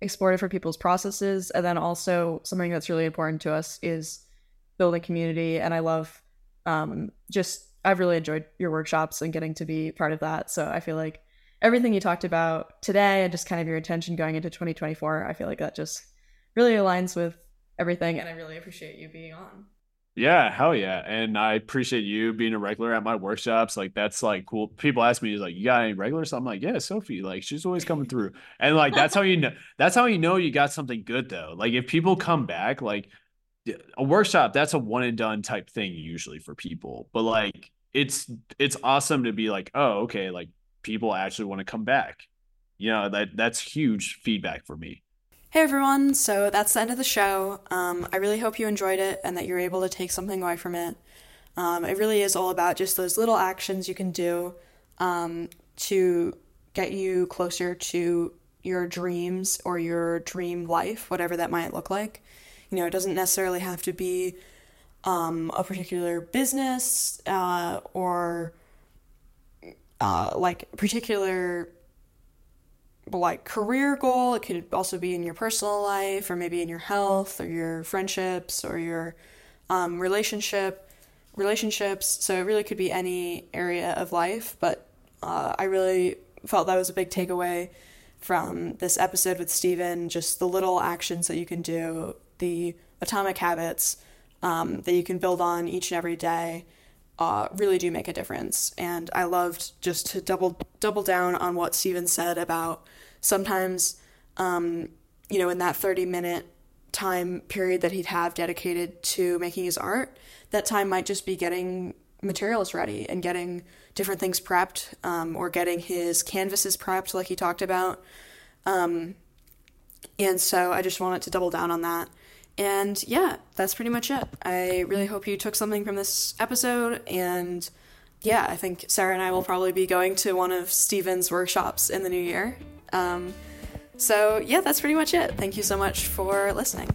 explore different people's processes. And then also something that's really important to us is building community. And I love um, just, I've really enjoyed your workshops and getting to be part of that. So I feel like everything you talked about today and just kind of your intention going into 2024, I feel like that just really aligns with everything. And I really appreciate you being on. Yeah, hell yeah. And I appreciate you being a regular at my workshops. Like that's like cool. People ask me, like, you got any regulars? I'm like, yeah, Sophy. Like she's always coming through. And like that's how you know that's how you know you got something good though. Like if people come back, like a workshop, that's a one and done type thing usually for people. But like it's it's awesome to be like, oh, okay, like people actually want to come back. You know, that that's huge feedback for me. Hey everyone, so that's the end of the show. Um, I really hope you enjoyed it and that you're able to take something away from it. Um, it really is all about just those little actions you can do um, to get you closer to your dreams or your dream life, whatever that might look like. You know, it doesn't necessarily have to be um, a particular business uh, or uh, like particular like career goal. It could also be in your personal life, or maybe in your health, or your friendships, or your um, relationship relationships. So it really could be any area of life. But uh, I really felt that was a big takeaway from this episode with Steven. Just the little actions that you can do, the atomic habits um, that you can build on each and every day. Uh, really do make a difference, and I loved just to double double down on what Steven said about sometimes, um, you know, in that 30 minute time period that he'd have dedicated to making his art, that time might just be getting materials ready and getting different things prepped um, or getting his canvases prepped, like he talked about. Um, and so I just wanted to double down on that. And yeah, that's pretty much it. I really hope you took something from this episode. And yeah, I think Sarah and I will probably be going to one of Steven's workshops in the new year. Um, so, yeah, that's pretty much it. Thank you so much for listening.